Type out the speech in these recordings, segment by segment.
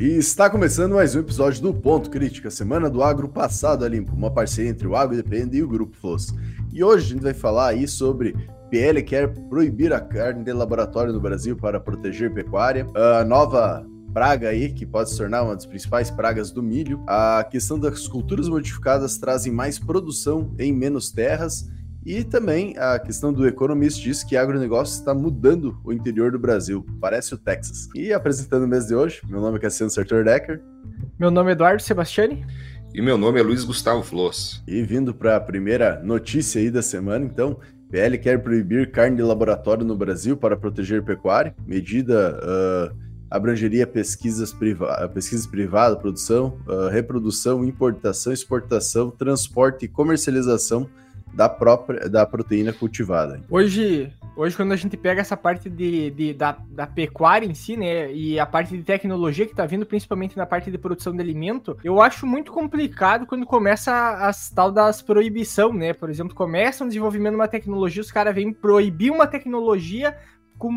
E está começando mais um episódio do Ponto Crítica, Semana do Agro Passado a Limpo, uma parceria entre o Agro Depende e o Grupo Floss. E hoje a gente vai falar aí sobre PL quer proibir a carne de laboratório no Brasil para proteger pecuária, a nova praga aí, que pode se tornar uma das principais pragas do milho, a questão das culturas modificadas trazem mais produção em menos terras, e também a questão do Economist diz que agronegócio está mudando o interior do Brasil, parece o Texas. E apresentando o mês de hoje, meu nome é Cassiano Sartor Decker. Meu nome é Eduardo Sebastiani. E meu nome é Luiz Gustavo Floss. E vindo para a primeira notícia aí da semana, então, PL quer proibir carne de laboratório no Brasil para proteger pecuária. Medida uh, abrangeria pesquisas, priva pesquisas privadas, produção, uh, reprodução, importação, exportação, transporte e comercialização da própria da proteína cultivada. Hoje, hoje quando a gente pega essa parte de, de da, da, pecuária em si, né, e a parte de tecnologia que está vindo principalmente na parte de produção de alimento, eu acho muito complicado quando começa as tal das proibição, né? Por exemplo, começa um desenvolvimento de uma tecnologia, os caras vêm proibir uma tecnologia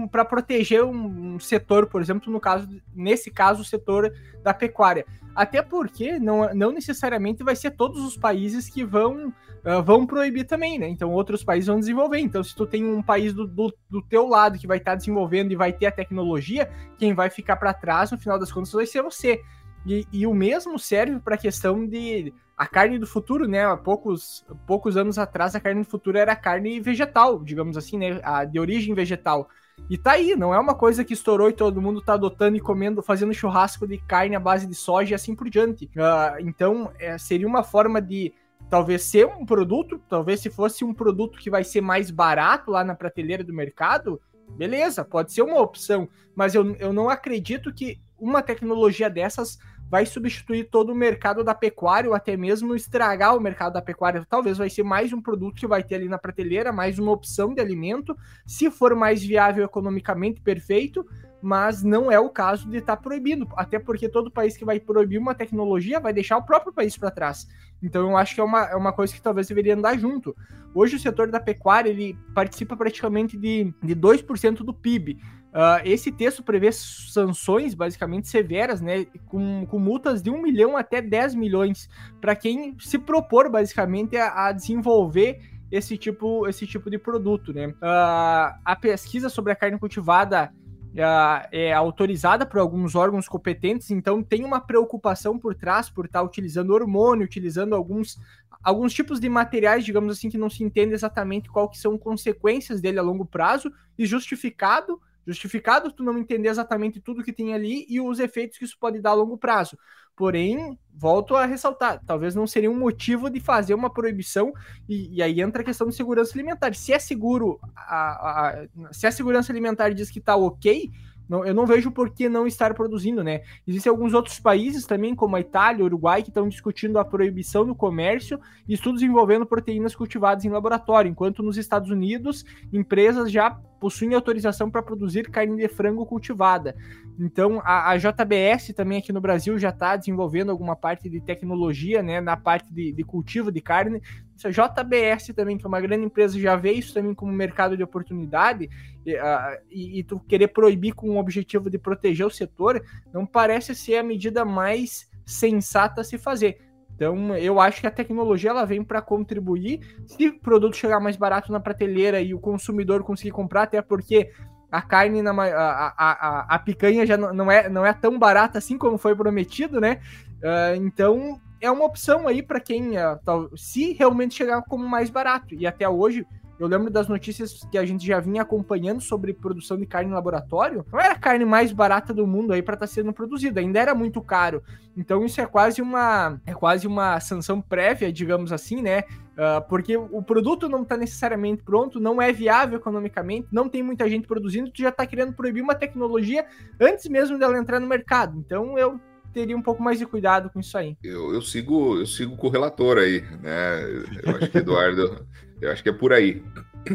para proteger um, um, setor, por exemplo, no caso, nesse caso, o setor da pecuária. Até porque não, não necessariamente vai ser todos os países que vão, uh, vão proibir também, né? Então outros países vão desenvolver. Então, se tu tem um país do, do, do teu lado que vai estar tá desenvolvendo e vai ter a tecnologia, quem vai ficar para trás, no final das contas, vai ser você. E, e o mesmo serve para a questão de a carne do futuro, né? Há poucos, poucos anos atrás, a carne do futuro era carne vegetal, digamos assim, né? A, de origem vegetal. E tá aí, não é uma coisa que estourou e todo mundo tá adotando e comendo, fazendo churrasco de carne à base de soja e assim por diante. Uh, então, é, seria uma forma de talvez ser um produto, talvez se fosse um produto que vai ser mais barato lá na prateleira do mercado, beleza, pode ser uma opção, mas eu, eu não acredito que uma tecnologia dessas vai substituir todo o mercado da pecuária ou até mesmo estragar o mercado da pecuária. Talvez vai ser mais um produto que vai ter ali na prateleira, mais uma opção de alimento, se for mais viável economicamente, perfeito, mas não é o caso de estar tá proibindo, até porque todo país que vai proibir uma tecnologia vai deixar o próprio país para trás. Então eu acho que é uma, é uma coisa que talvez deveria andar junto. Hoje o setor da pecuária ele participa praticamente de, de 2% do PIB. Uh, esse texto prevê sanções basicamente severas, né, com, com multas de 1 milhão até 10 milhões para quem se propor basicamente a, a, desenvolver esse tipo, esse tipo de produto. Né. Uh, a pesquisa sobre a carne cultivada é autorizada por alguns órgãos competentes, então tem uma preocupação por trás por estar tá utilizando hormônio, utilizando alguns alguns tipos de materiais, digamos assim, que não se entende exatamente qual que são consequências dele a longo prazo e justificado Justificado tu não entender exatamente tudo que tem ali e os efeitos que isso pode dar a longo prazo. Porém, volto a ressaltar, talvez não seria um motivo de fazer uma proibição, e, e aí entra a questão de segurança alimentar. Se é seguro, a, a, se a segurança alimentar diz que está ok, não, eu não vejo por que não estar produzindo, né? Existem alguns outros países também, como a Itália, o Uruguai, que estão discutindo a proibição do comércio e estudos envolvendo proteínas cultivadas em laboratório, enquanto nos Estados Unidos, empresas já possuem autorização para produzir carne de frango cultivada. Então, a, a JBS também aqui no Brasil já está desenvolvendo alguma parte de tecnologia, né, na parte de, de cultivo de carne. A JBS também, que é uma grande empresa, já vê isso também como mercado de oportunidade e, a, e, e tu querer proibir com o objetivo de proteger o setor, não parece ser a medida mais sensata a se fazer. Então, eu acho que a tecnologia ela vem para contribuir. Se o produto chegar mais barato na prateleira e o consumidor conseguir comprar, até porque a carne, na, a, a, a, a picanha já não é, não é tão barata assim como foi prometido, né? Uh, então, é uma opção aí para quem, uh, se realmente chegar como mais barato. E até hoje, eu lembro das notícias que a gente já vinha acompanhando sobre produção de carne em laboratório. Não era a carne mais barata do mundo aí para estar tá sendo produzida, ainda era muito caro. Então isso é quase uma é quase uma sanção prévia, digamos assim, né? Uh, porque o produto não está necessariamente pronto, não é viável economicamente, não tem muita gente produzindo, tu já está querendo proibir uma tecnologia antes mesmo dela entrar no mercado. Então eu teria um pouco mais de cuidado com isso aí. Eu, eu sigo eu sigo com o relator aí, né? Eu acho que Eduardo, eu acho que é por aí.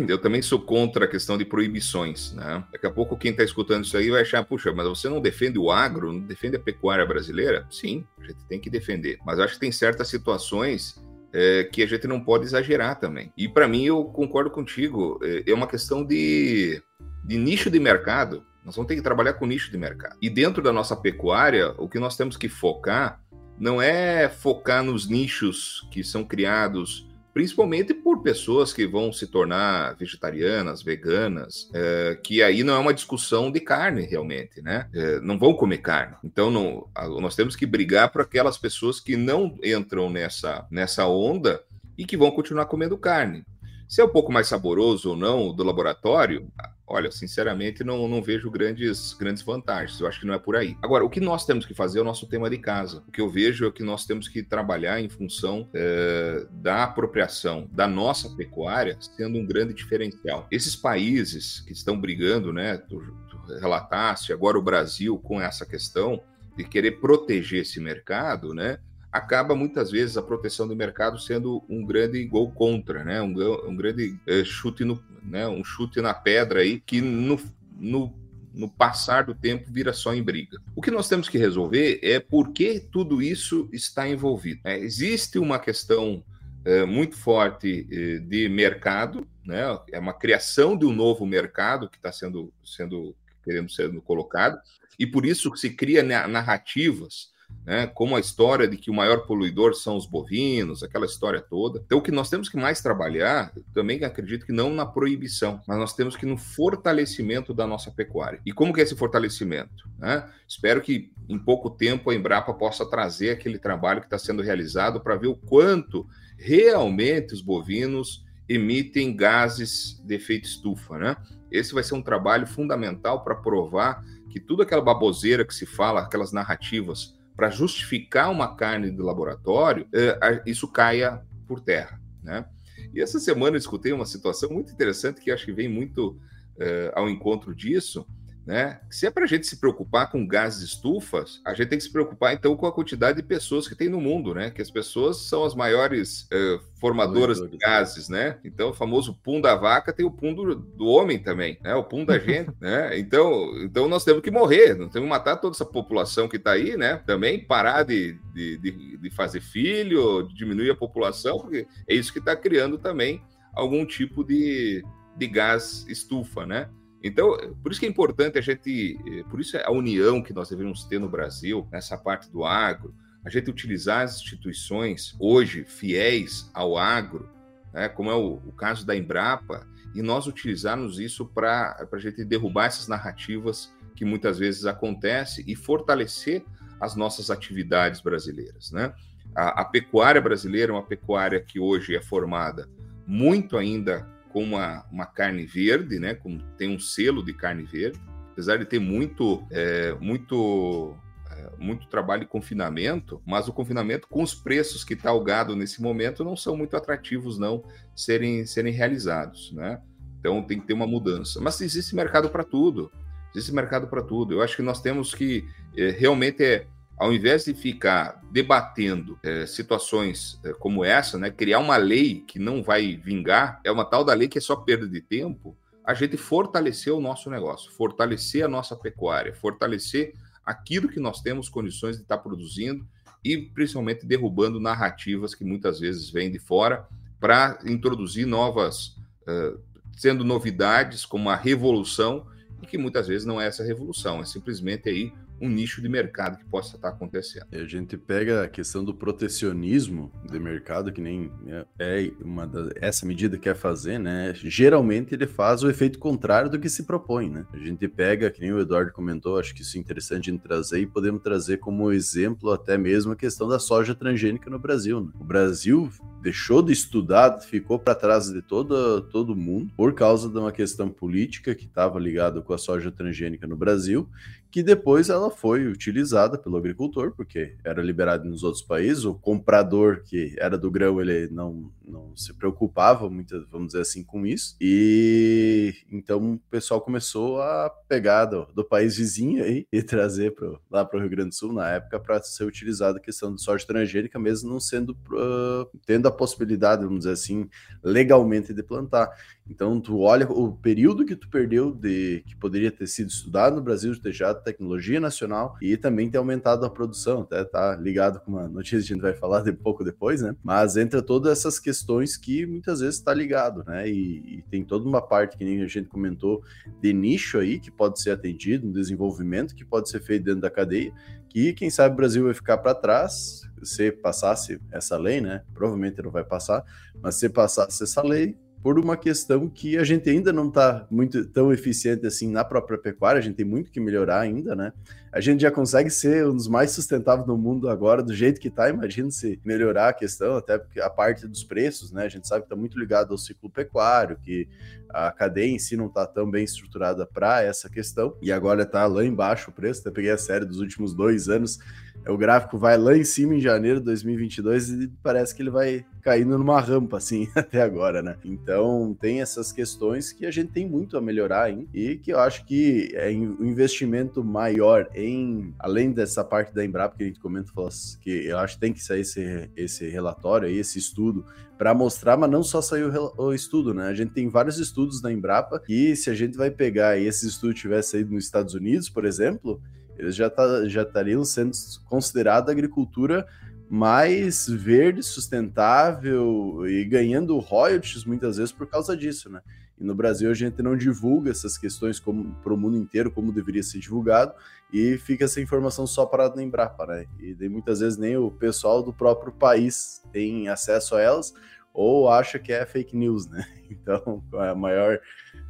Eu também sou contra a questão de proibições, né? Daqui a pouco quem está escutando isso aí vai achar, puxa, mas você não defende o agro, não defende a pecuária brasileira? Sim, a gente tem que defender. Mas eu acho que tem certas situações é, que a gente não pode exagerar também. E para mim, eu concordo contigo, é, é uma questão de, de nicho de mercado. Nós vamos ter que trabalhar com nicho de mercado. E dentro da nossa pecuária, o que nós temos que focar não é focar nos nichos que são criados principalmente por pessoas que vão se tornar vegetarianas, veganas, é, que aí não é uma discussão de carne realmente, né? É, não vão comer carne. Então não, nós temos que brigar para aquelas pessoas que não entram nessa, nessa onda e que vão continuar comendo carne. Se é um pouco mais saboroso ou não do laboratório, olha, sinceramente, não, não vejo grandes, grandes vantagens. Eu acho que não é por aí. Agora, o que nós temos que fazer é o nosso tema de casa. O que eu vejo é que nós temos que trabalhar em função é, da apropriação da nossa pecuária sendo um grande diferencial. Esses países que estão brigando, né, tu, tu relataste, agora o Brasil com essa questão de querer proteger esse mercado, né? Acaba muitas vezes a proteção do mercado sendo um grande gol contra, né? Um, um grande é, chute no, né? Um chute na pedra aí que no, no, no passar do tempo vira só em briga. O que nós temos que resolver é por que tudo isso está envolvido. É, existe uma questão é, muito forte é, de mercado, né? É uma criação de um novo mercado que está sendo sendo querendo sendo colocado e por isso se cria narrativas né, como a história de que o maior poluidor são os bovinos, aquela história toda. Então, o que nós temos que mais trabalhar, também acredito que não na proibição, mas nós temos que no fortalecimento da nossa pecuária. E como que é esse fortalecimento? Né? Espero que em pouco tempo a Embrapa possa trazer aquele trabalho que está sendo realizado para ver o quanto realmente os bovinos emitem gases de efeito estufa, né? Esse vai ser um trabalho fundamental para provar que tudo aquela baboseira que se fala, aquelas narrativas para justificar uma carne de laboratório, é, isso caia por terra. Né? E essa semana eu escutei uma situação muito interessante que acho que vem muito é, ao encontro disso, né? Se é para a gente se preocupar com gases estufas, a gente tem que se preocupar então com a quantidade de pessoas que tem no mundo, né? Que as pessoas são as maiores uh, formadoras de gases, né? Então, o famoso pum da vaca tem o pum do, do homem também, né? O pum da gente, né? Então, então nós temos que morrer, não temos que matar toda essa população que está aí, né? Também parar de, de, de, de fazer filho, diminuir a população, porque é isso que está criando também algum tipo de, de gás estufa, né? Então, por isso que é importante a gente, eh, por isso é a união que nós devemos ter no Brasil, nessa parte do agro, a gente utilizar as instituições hoje fiéis ao agro, né, como é o, o, caso da Embrapa, e nós utilizarmos isso para a gente derrubar essas narrativas que muitas vezes acontecem e fortalecer as nossas atividades brasileiras. Né? A, a pecuária brasileira é uma pecuária que hoje é formada muito ainda com uma, uma carne verde, né? Com, tem um selo de carne verde, apesar de ter muito, é, muito, é, muito trabalho de confinamento, mas o confinamento com os preços que está o gado nesse momento não são muito atrativos não serem, serem realizados, né? Então tem que ter uma mudança. Mas existe mercado para tudo. Existe mercado para tudo. Eu acho que nós temos que é, realmente é ao invés de ficar debatendo é, situações é, como essa, né, criar uma lei que não vai vingar, é uma tal da lei que é só perda de tempo, a gente fortalecer o nosso negócio, fortalecer a nossa pecuária, fortalecer aquilo que nós temos condições de estar produzindo e principalmente derrubando narrativas que muitas vezes vêm de fora para introduzir novas, uh, sendo novidades como a revolução e que muitas vezes não é essa revolução, é simplesmente aí um nicho de mercado que possa estar acontecendo. E a gente pega a questão do protecionismo de mercado, que nem é, é uma da, essa medida que quer fazer, né? Geralmente ele faz o efeito contrário do que se propõe, né? A gente pega, que nem o Eduardo comentou, acho que isso é interessante de trazer e podemos trazer como exemplo até mesmo a questão da soja transgênica no Brasil. Né? O Brasil deixou de estudar, ficou para trás de todo, todo mundo por causa de uma questão política que estava ligada com a soja transgênica no Brasil que depois ela foi utilizada pelo agricultor, porque era liberado nos outros países, o comprador que era do grão, ele não, não se preocupava muito, vamos dizer assim, com isso, e então o pessoal começou a pegar do, do país vizinho aí e trazer pro, lá para o Rio Grande do Sul, na época, para ser utilizada a questão de soja transgênica, mesmo não sendo, uh, tendo a possibilidade, vamos dizer assim, legalmente de plantar. Então, tu olha o período que tu perdeu de que poderia ter sido estudado no Brasil, ter gerado tecnologia nacional e também ter aumentado a produção. Até tá ligado com uma notícia que a gente vai falar de pouco depois, né? Mas entra todas essas questões que muitas vezes está ligado, né? E, e, tem toda uma parte que nem a gente comentou de nicho aí que pode ser atendido, um desenvolvimento que pode ser feito dentro da cadeia, que quem sabe o Brasil vai ficar para trás se passasse essa lei, né? Provavelmente não vai passar, mas se passasse essa lei, por uma questão que a gente ainda não está muito tão eficiente assim na própria pecuária, a gente tem muito que melhorar ainda, né? A gente já consegue ser um dos mais sustentáveis no mundo agora, do jeito que está, imagina se melhorar a questão, até porque a parte dos preços, né? A gente sabe que está muito ligado ao ciclo pecuário, que a cadeia em si não está tão bem estruturada para essa questão, e agora está lá embaixo o preço, até peguei a série dos últimos dois anos, o gráfico vai lá em cima em janeiro de 2022 e parece que ele vai caindo numa rampa, assim, até agora, né? Então, tem essas questões que a gente tem muito a melhorar ainda e que eu acho que é um investimento maior em, além dessa parte da Embrapa que a gente comenta, que eu acho que tem que sair esse, esse relatório aí, esse estudo, para mostrar, mas não só saiu o estudo, né? A gente tem vários estudos da Embrapa e se a gente vai pegar e esse estudo tivesse saído nos Estados Unidos, por exemplo, eles já, tá, já estariam sendo considerados agricultura mais verde, sustentável e ganhando royalties muitas vezes por causa disso, né? E no Brasil a gente não divulga essas questões para o mundo inteiro como deveria ser divulgado e fica essa informação só parada na Embrapa, né? E daí, muitas vezes nem o pessoal do próprio país tem acesso a elas ou acha que é fake news, né? Então, a maior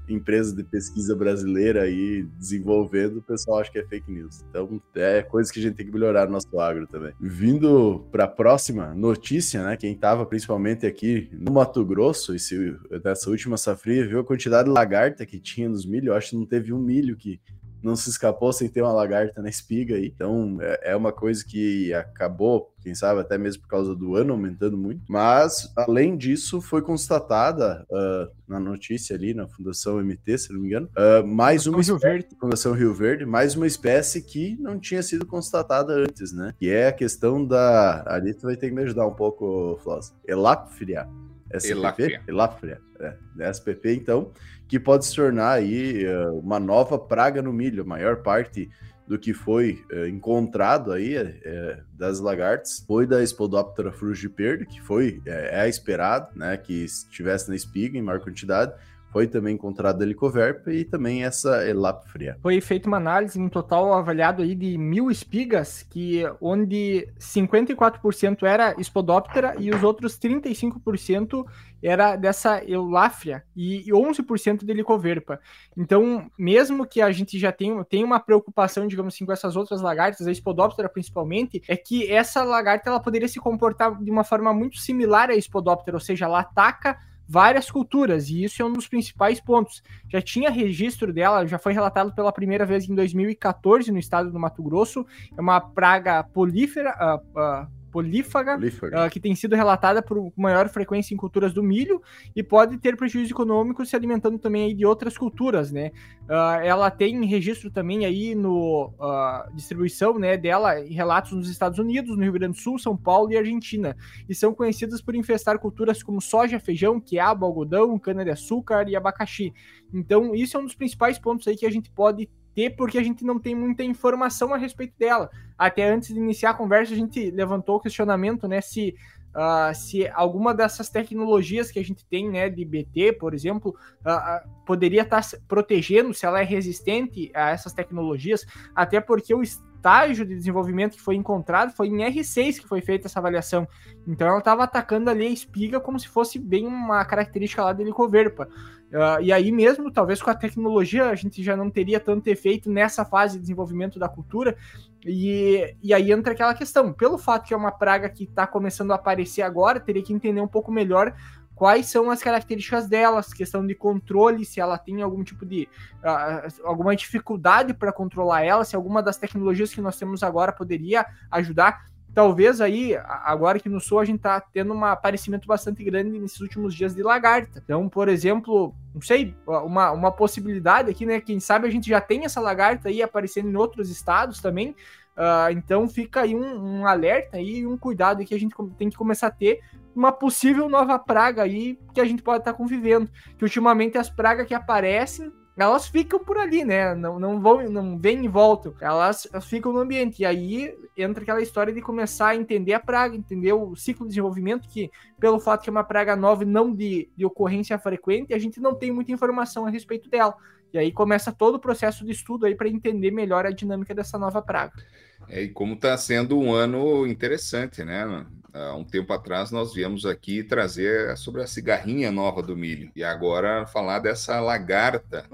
empresa de pesquisa brasileira aí desenvolvendo, o pessoal acha que é fake news. Então, é coisa que a gente tem que melhorar no nosso agro também. Vindo para a próxima notícia, né? Quem estava principalmente aqui no Mato Grosso, esse, nessa última safria, viu a quantidade de lagarta que tinha nos milho. Eu acho que não teve um milho que não se escapou sem ter uma lagarta na espiga aí. Então é, é uma coisa que acabou, quem sabe até mesmo por causa do ano aumentando muito. Mas além disso, foi constatada uh, na notícia ali na Fundação MT, se não me engano, uh, mais uma Rio Verde. Fundação Rio Verde, mais uma espécie que não tinha sido constatada antes, né? Que é a questão da. Ali tu vai ter que me ajudar um pouco, Flávio. Elapfria. SPP? Elapfria. Elapfria. É, SPP, então que pode se tornar aí uh, uma nova praga no milho. A maior parte do que foi uh, encontrado aí uh, das lagartas foi da Spodoptera frugiperde, que foi é, é esperado, né, que estivesse na espiga em maior quantidade, foi também encontrado helicoverpa e também essa elapfria. Foi feita uma análise no total avaliado aí de mil espigas, que onde 54% era Spodoptera e os outros 35% era dessa Eulafria e 11% de Helicoverpa. Então, mesmo que a gente já tenha, tenha uma preocupação, digamos assim, com essas outras lagartas, a Spodoptera principalmente, é que essa lagarta ela poderia se comportar de uma forma muito similar à Spodoptera, ou seja, ela ataca várias culturas, e isso é um dos principais pontos. Já tinha registro dela, já foi relatado pela primeira vez em 2014 no estado do Mato Grosso. É uma praga polífera, uh, uh, polífaga, polífaga. Uh, que tem sido relatada por maior frequência em culturas do milho e pode ter prejuízo econômico se alimentando também aí de outras culturas, né? Uh, ela tem registro também aí no uh, distribuição, né, dela em relatos nos Estados Unidos, no Rio Grande do Sul, São Paulo e Argentina, e são conhecidas por infestar culturas como soja, feijão, quiabo, algodão, cana-de-açúcar e abacaxi. Então, isso é um dos principais pontos aí que a gente pode ter, porque a gente não tem muita informação a respeito dela. Até antes de iniciar a conversa, a gente levantou o questionamento, né, se, uh, se alguma dessas tecnologias que a gente tem, né, de BT, por exemplo, uh, uh, poderia estar tá protegendo, se ela é resistente a essas tecnologias, até porque o estágio de desenvolvimento que foi encontrado foi em R6 que foi feita essa avaliação. Então ela estava atacando ali a espiga como se fosse bem uma característica lá da helicoverpa. Uh, e aí mesmo, talvez com a tecnologia, a gente já não teria tanto efeito nessa fase de desenvolvimento da cultura. E, e aí entra aquela questão, pelo fato que é uma praga que está começando a aparecer agora, teria que entender um pouco melhor quais são as características delas, questão de controle, se ela tem algum tipo de uh, alguma dificuldade para controlar ela, se alguma das tecnologias que nós temos agora poderia ajudar talvez aí, agora que no sul, a gente tá tendo um aparecimento bastante grande nesses últimos dias de lagarta. Então, por exemplo, não sei, uma, uma possibilidade aqui, né? Quem sabe a gente já tem essa lagarta aí aparecendo em outros estados também. Uh, então fica aí um, um alerta e um cuidado que a gente tem que começar a ter uma possível nova praga aí que a gente pode estar tá convivendo. Que ultimamente as pragas que aparecem elas ficam por ali, né? Não, não vão, não vêm e voltam. Elas ficam no ambiente. E aí entra aquela história de começar a entender a praga, entender o ciclo de desenvolvimento, que pelo fato que é uma praga nova e não de, de ocorrência frequente, a gente não tem muita informação a respeito dela. E aí começa todo o processo de estudo aí para entender melhor a dinâmica dessa nova praga. É, e como está sendo um ano interessante, né? Há um tempo atrás nós viemos aqui trazer sobre a cigarrinha nova do milho. E agora falar dessa lagarta,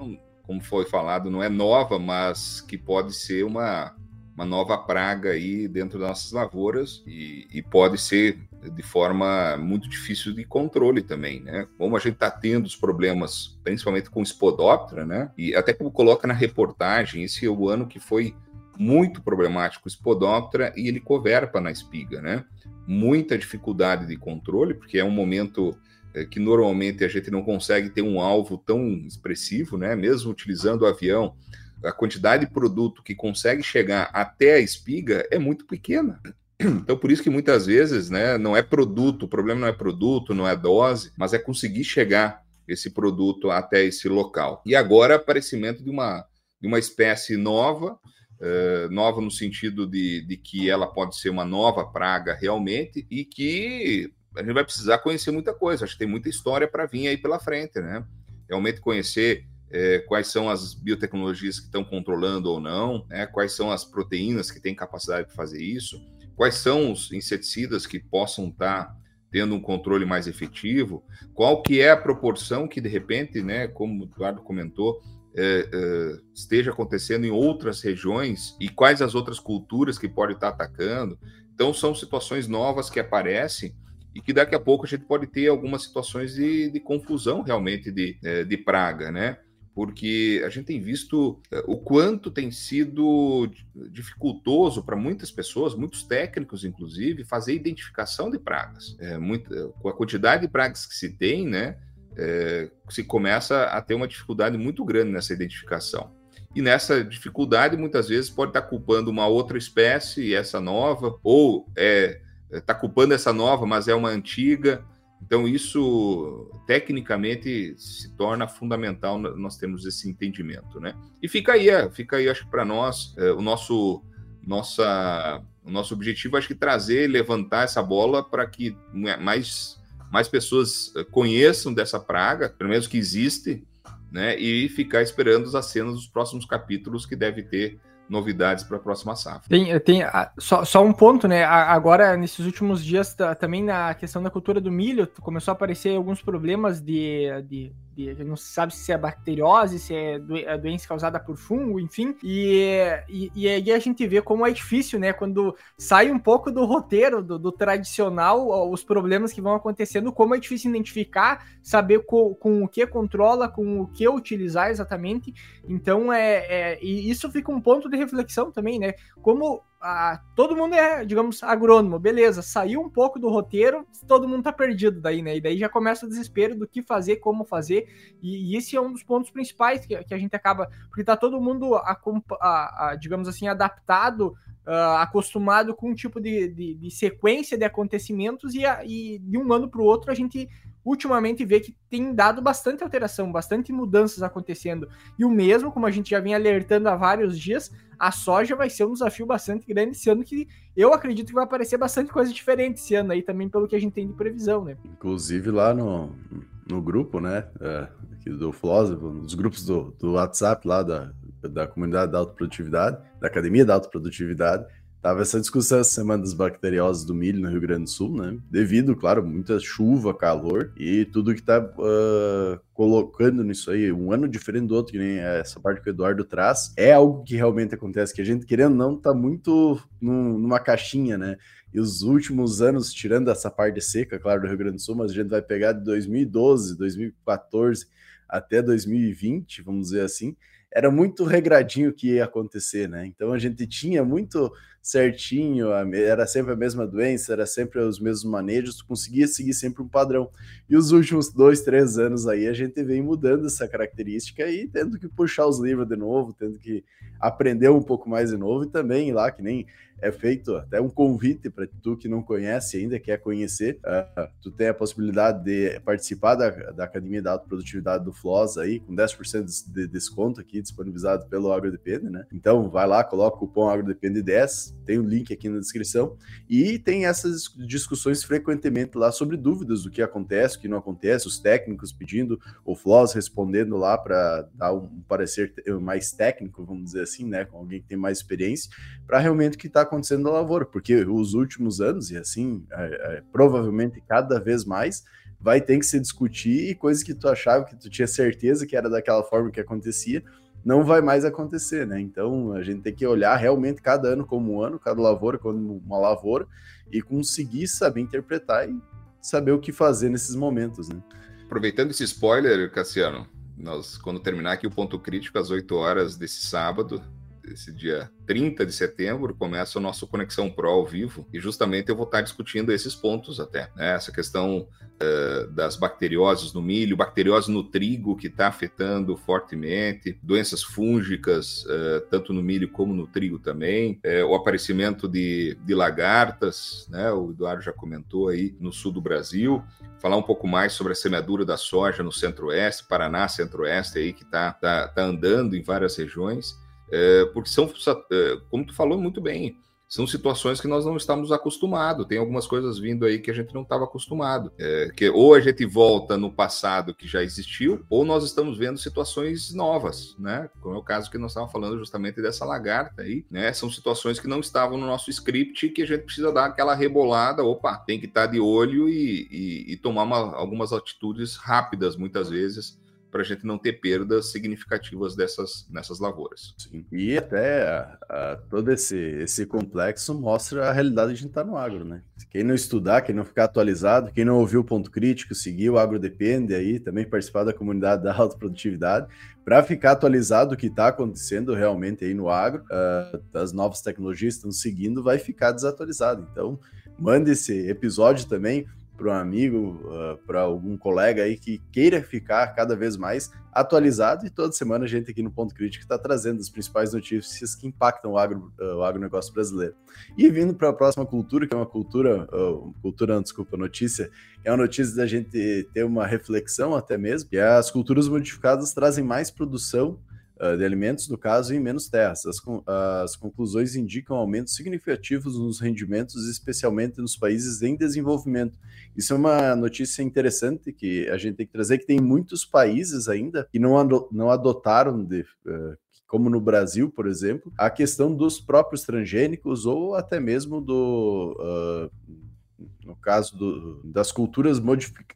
como foi falado, não é nova, mas que pode ser uma, uma nova praga aí dentro das nossas lavouras e, e pode ser de forma muito difícil de controle também, né? Como a gente está tendo os problemas, principalmente com Spodoptera, né? E até como coloca na reportagem, esse é o ano que foi muito problemático Spodoptera e Helicoverpa na espiga, né? Muita dificuldade de controle, porque é um momento é, que normalmente a gente não consegue ter um alvo tão expressivo, né? Mesmo utilizando o avião, a quantidade de produto que consegue chegar até a espiga é muito pequena. Então, por isso que muitas vezes, né, não é produto, o problema não é produto, não é dose, mas é conseguir chegar esse produto até esse local. E agora, aparecimento de uma, de uma espécie nova, uh, nova no sentido de, de que ela pode ser uma nova praga realmente, e que a gente vai precisar conhecer muita coisa. Acho que tem muita história para vir aí pela frente, né? Realmente conhecer é, quais são as biotecnologias que estão controlando ou não, né? quais são as proteínas que têm capacidade de fazer isso, quais são os inseticidas que possam estar tá tendo um controle mais efetivo, qual que é a proporção que, de repente, né, como o Eduardo comentou, é, é, esteja acontecendo em outras regiões e quais as outras culturas que pode estar atacando. Então, são situações novas que aparecem e que daqui a pouco a gente pode ter algumas situações de, de confusão realmente de, é, de praga, né? porque a gente tem visto o quanto tem sido dificultoso para muitas pessoas, muitos técnicos, inclusive, fazer identificação de pragas. É, muito, com a quantidade de pragas que se tem, né, é, se começa a ter uma dificuldade muito grande nessa identificação. E nessa dificuldade, muitas vezes, pode estar culpando uma outra espécie, essa nova, ou é, está culpando essa nova, mas é uma antiga. Então, isso tecnicamente se torna fundamental nós temos esse entendimento, né? E fica aí, é, fica aí, acho que para nós, é, o nosso, nossa, o nosso objetivo, acho que trazer, levantar essa bola para que mais, mais pessoas é, conheçam dessa praga, pelo menos que existe, né? E ficar esperando as cenas dos próximos capítulos que deve ter novidades para a próxima safra. Tem, tem só, só um ponto, né? Agora, nesses últimos dias, também na questão da cultura do milho, começou a aparecer alguns problemas de de, não se sabe se é bacteriose, se é, doença causada por fungo, enfim. E, e, e, aí a gente vê como é difícil, né? Quando sai um pouco do roteiro, do, do tradicional, os problemas que vão acontecendo, como é difícil identificar, saber com, com o que controla, com o que utilizar exatamente. Então, é, é, e isso fica um ponto de reflexão também, né? Como todo mundo é, digamos, agrônomo, beleza, saiu um pouco do roteiro, todo mundo tá perdido daí, né? E daí já começa o desespero do que fazer, como fazer, e, e esse é um dos pontos principais que, que a gente acaba, porque tá todo mundo, a, a, a digamos assim, adaptado, uh, acostumado com um tipo de, de, de sequência de acontecimentos, e, e de um ano para o outro a gente ultimamente vê que tem dado bastante alteração, bastante mudanças acontecendo. E o mesmo, como a gente já vem alertando há vários dias, a soja vai ser um desafio bastante grande esse ano, que eu acredito que vai aparecer bastante coisa diferente esse ano aí, também pelo que a gente tem de previsão, né? Inclusive lá no, no grupo, né, é, do Filósofo, nos grupos do, do WhatsApp lá da, da comunidade da autoprodutividade, da Academia da Autoprodutividade, Tava essa discussão essa semana das bacteriosas do milho no Rio Grande do Sul, né? Devido, claro, muita chuva, calor e tudo que tá uh, colocando nisso aí, um ano diferente do outro, que nem essa parte que o Eduardo traz, é algo que realmente acontece, que a gente, querendo ou não, tá muito num, numa caixinha, né? E os últimos anos, tirando essa parte seca, claro, do Rio Grande do Sul, mas a gente vai pegar de 2012, 2014 até 2020, vamos dizer assim, era muito regradinho que ia acontecer, né? Então a gente tinha muito certinho, era sempre a mesma doença, era sempre os mesmos manejos, tu conseguia seguir sempre um padrão. E os últimos dois, três anos aí a gente vem mudando essa característica e tendo que puxar os livros de novo, tendo que aprender um pouco mais de novo e também lá, que nem é feito até um convite para tu que não conhece ainda, quer conhecer, uh, tu tem a possibilidade de participar da, da Academia da Autoprodutividade do FLOS aí, com 10% de desconto aqui disponibilizado pelo AgroDepende, né? Então vai lá, coloca o cupom AgroDepende10, tem o um link aqui na descrição, e tem essas discussões frequentemente lá sobre dúvidas do que acontece, o que não acontece, os técnicos pedindo, o FLOS respondendo lá para dar um parecer mais técnico, vamos dizer assim, né? Com alguém que tem mais experiência, para realmente que está acontecendo na lavoura, porque os últimos anos, e assim, é, é, provavelmente cada vez mais, vai ter que se discutir e coisas que tu achava que tu tinha certeza que era daquela forma que acontecia, não vai mais acontecer, né? Então a gente tem que olhar realmente cada ano como um ano, cada lavoura como uma lavoura e conseguir saber interpretar e saber o que fazer nesses momentos, né? Aproveitando esse spoiler, Cassiano, nós quando terminar aqui o ponto crítico às 8 horas desse sábado, esse dia 30 de setembro, começa o nosso Conexão Pro ao vivo, e justamente eu vou estar discutindo esses pontos até, né? Essa questão uh, das bacterioses no milho, bacteriose no trigo que está afetando fortemente, doenças fúngicas, uh, tanto no milho como no trigo também, uh, o aparecimento de, de lagartas, né? O Eduardo já comentou aí no sul do Brasil, falar um pouco mais sobre a semeadura da soja no centro-oeste, Paraná, centro-oeste aí, que está tá, tá andando em várias regiões. É, porque são, é, como tu falou muito bem, são situações que nós não estamos acostumados. Tem algumas coisas vindo aí que a gente não estava acostumado. É, que ou a gente volta no passado que já existiu, ou nós estamos vendo situações novas, né? Como é o caso que nós estávamos falando justamente dessa lagarta aí, né? São situações que não estavam no nosso script que a gente precisa dar aquela rebolada. Opa, tem que estar de olho e, e, e tomar uma, algumas atitudes rápidas, muitas vezes, para a gente não ter perdas significativas dessas nessas lavouras. Sim. E até todo esse, esse complexo mostra a realidade de estar no agro, né? Quem não estudar, quem não ficar atualizado, quem não ouviu o ponto crítico, seguir o Agro Depende aí, também participar da comunidade da alta produtividade, para ficar atualizado do que está acontecendo realmente aí no agro, uh, as novas tecnologias estão seguindo, vai ficar desatualizado. Então, mande esse episódio também para um amigo, uh, ah, para algum colega aí que queira ficar cada vez mais atualizado. E toda semana a gente aqui no Ponto Crítico está trazendo as principais notícias que impactam o, agro, uh, o agronegócio brasileiro. E vindo para a próxima cultura, que é uma cultura, uh, cultura, não, desculpa, notícia, é uma notícia da gente ter uma reflexão até mesmo, que as culturas modificadas trazem mais produção uh, de alimentos, no caso, em menos terras. As, as conclusões indicam aumentos significativos nos rendimentos, especialmente nos países em desenvolvimento. Isso é uma notícia interessante que a gente tem que trazer, que tem muitos países ainda que não, não adotaram de, uh, como no Brasil, por exemplo, a questão dos próprios transgênicos ou até mesmo do, uh, no caso do, das culturas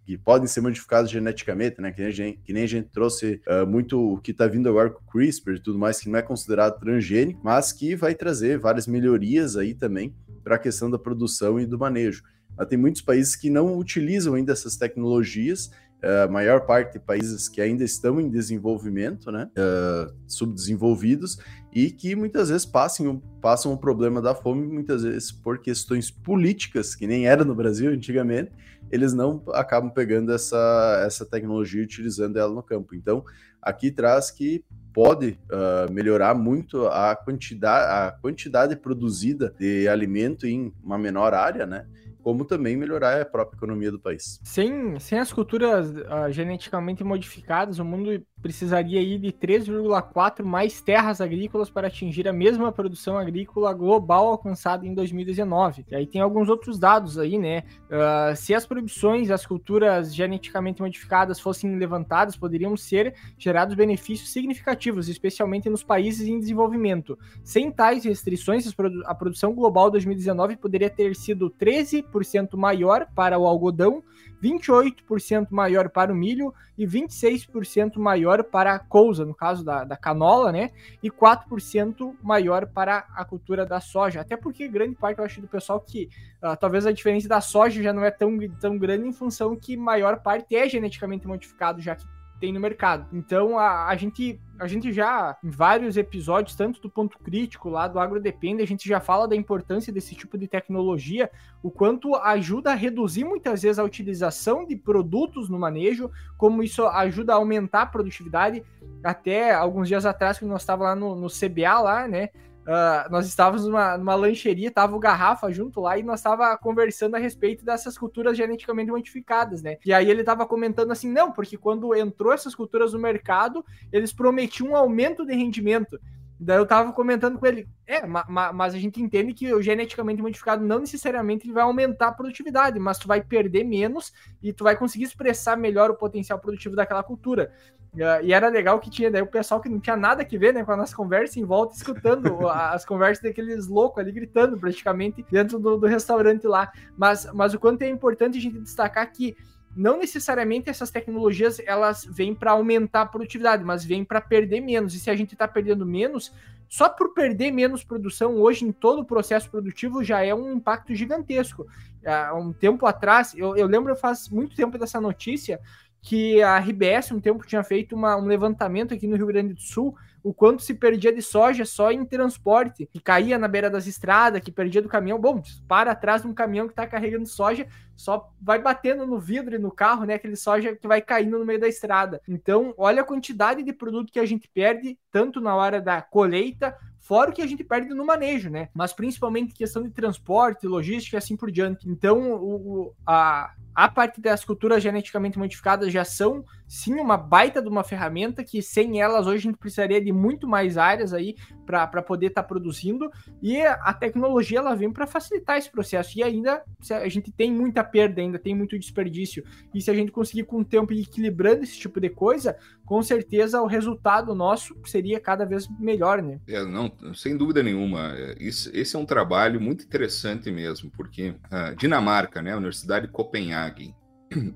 que podem ser modificadas geneticamente, né? Que nem gente, que nem a gente trouxe uh, muito o que está vindo agora com o CRISPR e tudo mais, que não é considerado transgênico, mas que vai trazer várias melhorias aí também para a questão da produção e do manejo. Mas tem muitos países que não utilizam ainda essas tecnologias a maior parte de países que ainda estão em desenvolvimento, né, uh, subdesenvolvidos, e que muitas vezes passam, o problema da fome, muitas vezes por questões políticas, que nem era no Brasil antigamente, eles não acabam pegando essa, essa tecnologia e utilizando ela no campo. Então, aqui traz que pode uh, melhorar muito a quantidade, a quantidade produzida de alimento em uma menor área, né? como também melhorar a própria economia do país. Sem, sem as culturas uh, geneticamente modificadas, o mundo precisaria aí de 3,4 mais terras agrícolas para atingir a mesma produção agrícola global alcançada em 2019. E aí tem alguns outros dados aí, né? Uh, se as proibições as culturas geneticamente modificadas fossem levantadas, poderiam ser gerados benefícios significativos, especialmente nos países em desenvolvimento. Sem tais restrições, a produção global 2019 poderia ter sido 13% maior para o algodão, 28% maior para o milho e 26% maior para a couza, no caso da, da canola, né? E 4% maior para a cultura da soja. Até porque grande parte, eu acho, do pessoal que uh, talvez a diferença da soja já não é tão, tão grande em função que maior parte é geneticamente modificado, já que tem no mercado. Então a, a gente a gente já, em vários episódios, tanto do ponto crítico lá do Agro Depende, a gente já fala da importância desse tipo de tecnologia, o quanto ajuda a reduzir muitas vezes a utilização de produtos no manejo, como isso ajuda a aumentar a produtividade. Até alguns dias atrás, quando nós estávamos lá no, no CBA, lá, né? Uh, nós estávamos numa, numa lancheria, tava o Garrafa junto lá e nós estava conversando a respeito dessas culturas geneticamente modificadas, né? E aí ele estava comentando assim, não, porque quando entrou essas culturas no mercado, eles prometiam um aumento de rendimento. Daí eu tava comentando com ele, é, ma, ma, mas a gente entende que o geneticamente modificado não necessariamente vai aumentar a produtividade, mas tu vai perder menos e tu vai conseguir expressar melhor o potencial produtivo daquela cultura. E era legal que tinha daí o pessoal que não tinha nada que ver né, com a nossa conversa em volta, escutando as conversas daqueles loucos ali gritando praticamente dentro do, do restaurante lá. Mas, mas o quanto é importante a gente destacar que não necessariamente essas tecnologias elas vêm para aumentar a produtividade, mas vêm para perder menos. E se a gente está perdendo menos, só por perder menos produção hoje em todo o processo produtivo já é um impacto gigantesco. Há um tempo atrás, eu, eu lembro faz muito tempo dessa notícia que a RBS um tempo tinha feito uma, um levantamento aqui no Rio Grande do Sul o quanto se perdia de soja só em transporte, que caía na beira das estradas, que perdia do caminhão. Bom, para atrás de um caminhão que está carregando soja, só vai batendo no vidro e no carro, né? Aquele soja que vai caindo no meio da estrada. Então, olha a quantidade de produto que a gente perde, tanto na hora da colheita, fora o que a gente perde no manejo, né? Mas principalmente questão de transporte, logística e assim por diante. Então, o, a, a parte das culturas geneticamente modificadas já são sim uma baita de uma ferramenta que sem elas hoje a gente precisaria de muito mais áreas aí para poder estar tá produzindo e a tecnologia ela vem para facilitar esse processo. E ainda a gente tem muita perda ainda tem muito desperdício e se a gente conseguir com o tempo ir equilibrando esse tipo de coisa com certeza o resultado nosso seria cada vez melhor né? É, não sem dúvida nenhuma. Esse, esse é um trabalho muito interessante mesmo porque a Dinamarca né a Universidade de Copenhague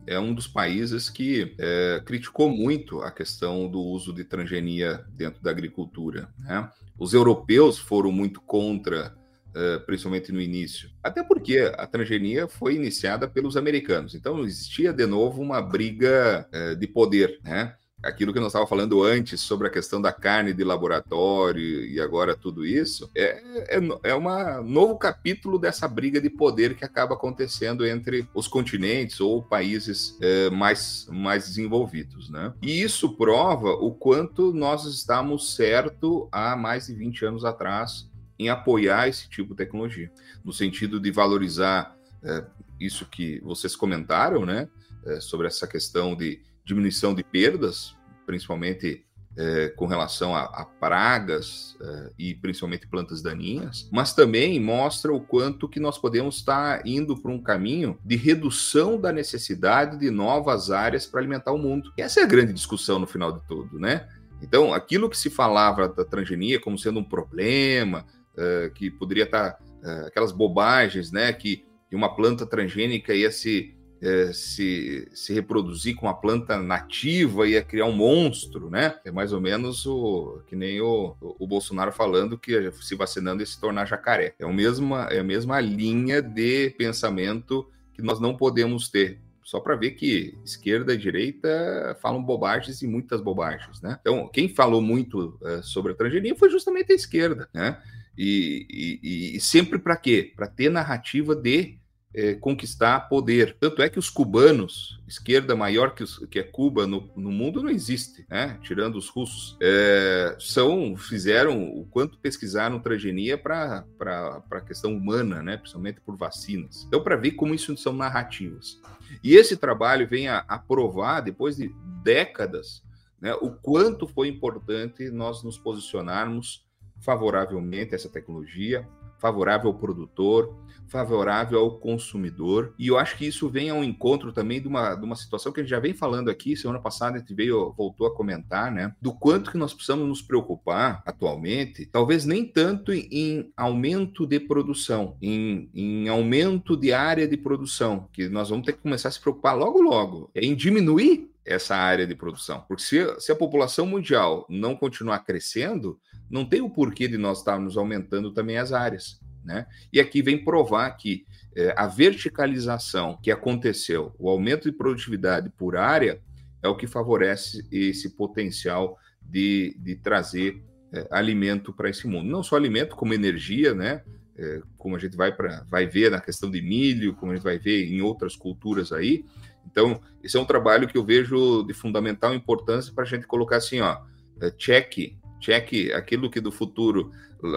é um dos países que é, criticou muito a questão do uso de transgenia dentro da agricultura. Né? Os europeus foram muito contra, é, principalmente no início, até porque a transgenia foi iniciada pelos americanos. Então existia de novo uma briga é, de poder, né? Aquilo que nós estávamos falando antes sobre a questão da carne de laboratório e agora tudo isso, é, é, é um novo capítulo dessa briga de poder que acaba acontecendo entre os continentes ou países é, mais, mais desenvolvidos. Né? E isso prova o quanto nós estamos certo há mais de 20 anos atrás em apoiar esse tipo de tecnologia, no sentido de valorizar é, isso que vocês comentaram, né, é, sobre essa questão de diminuição de perdas, principalmente é, com relação a, a pragas é, e principalmente plantas daninhas, mas também mostra o quanto que nós podemos estar indo para um caminho de redução da necessidade de novas áreas para alimentar o mundo. E essa é a grande discussão no final de tudo, né? Então, aquilo que se falava da transgenia como sendo um problema, é, que poderia estar é, aquelas bobagens, né, que uma planta transgênica ia se é, se, se reproduzir com uma planta nativa, ia criar um monstro, né? É mais ou menos o que nem o, o Bolsonaro falando que se vacinando ia se tornar jacaré. É a mesma, é a mesma linha de pensamento que nós não podemos ter só para ver que esquerda e direita falam bobagens e muitas bobagens, né? Então, quem falou muito uh, sobre a transgenia foi justamente a esquerda, né? E, e, e sempre para quê? Para ter narrativa de é, conquistar poder. Tanto é que os cubanos, esquerda maior que, os, que é Cuba no, no, mundo, não existe, né? tirando os russos. É, são, fizeram o quanto pesquisaram transgenia para a questão humana, né? principalmente por vacinas. Então, para ver como isso são narrativas. E esse trabalho vem a, a provar, depois de décadas, né, o quanto foi importante nós nos posicionarmos favoravelmente a essa tecnologia, favorável ao produtor, favorável ao consumidor. E eu acho que isso vem ao encontro também de uma, de uma situação que a gente já vem falando aqui, semana passada a gente veio, voltou a comentar, né? Do quanto que nós precisamos nos preocupar atualmente, talvez nem tanto em aumento de produção, em, em aumento de área de produção, que nós vamos ter que começar a se preocupar logo, logo, é em diminuir essa área de produção. Porque se, se a população mundial não continuar crescendo, não tem o porquê de nós estarmos aumentando também as áreas. Né? E aqui vem provar que é, a verticalização que aconteceu, o aumento de produtividade por área, é o que favorece esse potencial de, de trazer é, alimento para esse mundo. Não só alimento, como energia, né? É, como a gente vai, pra, vai ver na questão de milho, como a gente vai ver em outras culturas aí. Então, esse é um trabalho que eu vejo de fundamental importância para a gente colocar assim, ó, check, check aquilo que do futuro,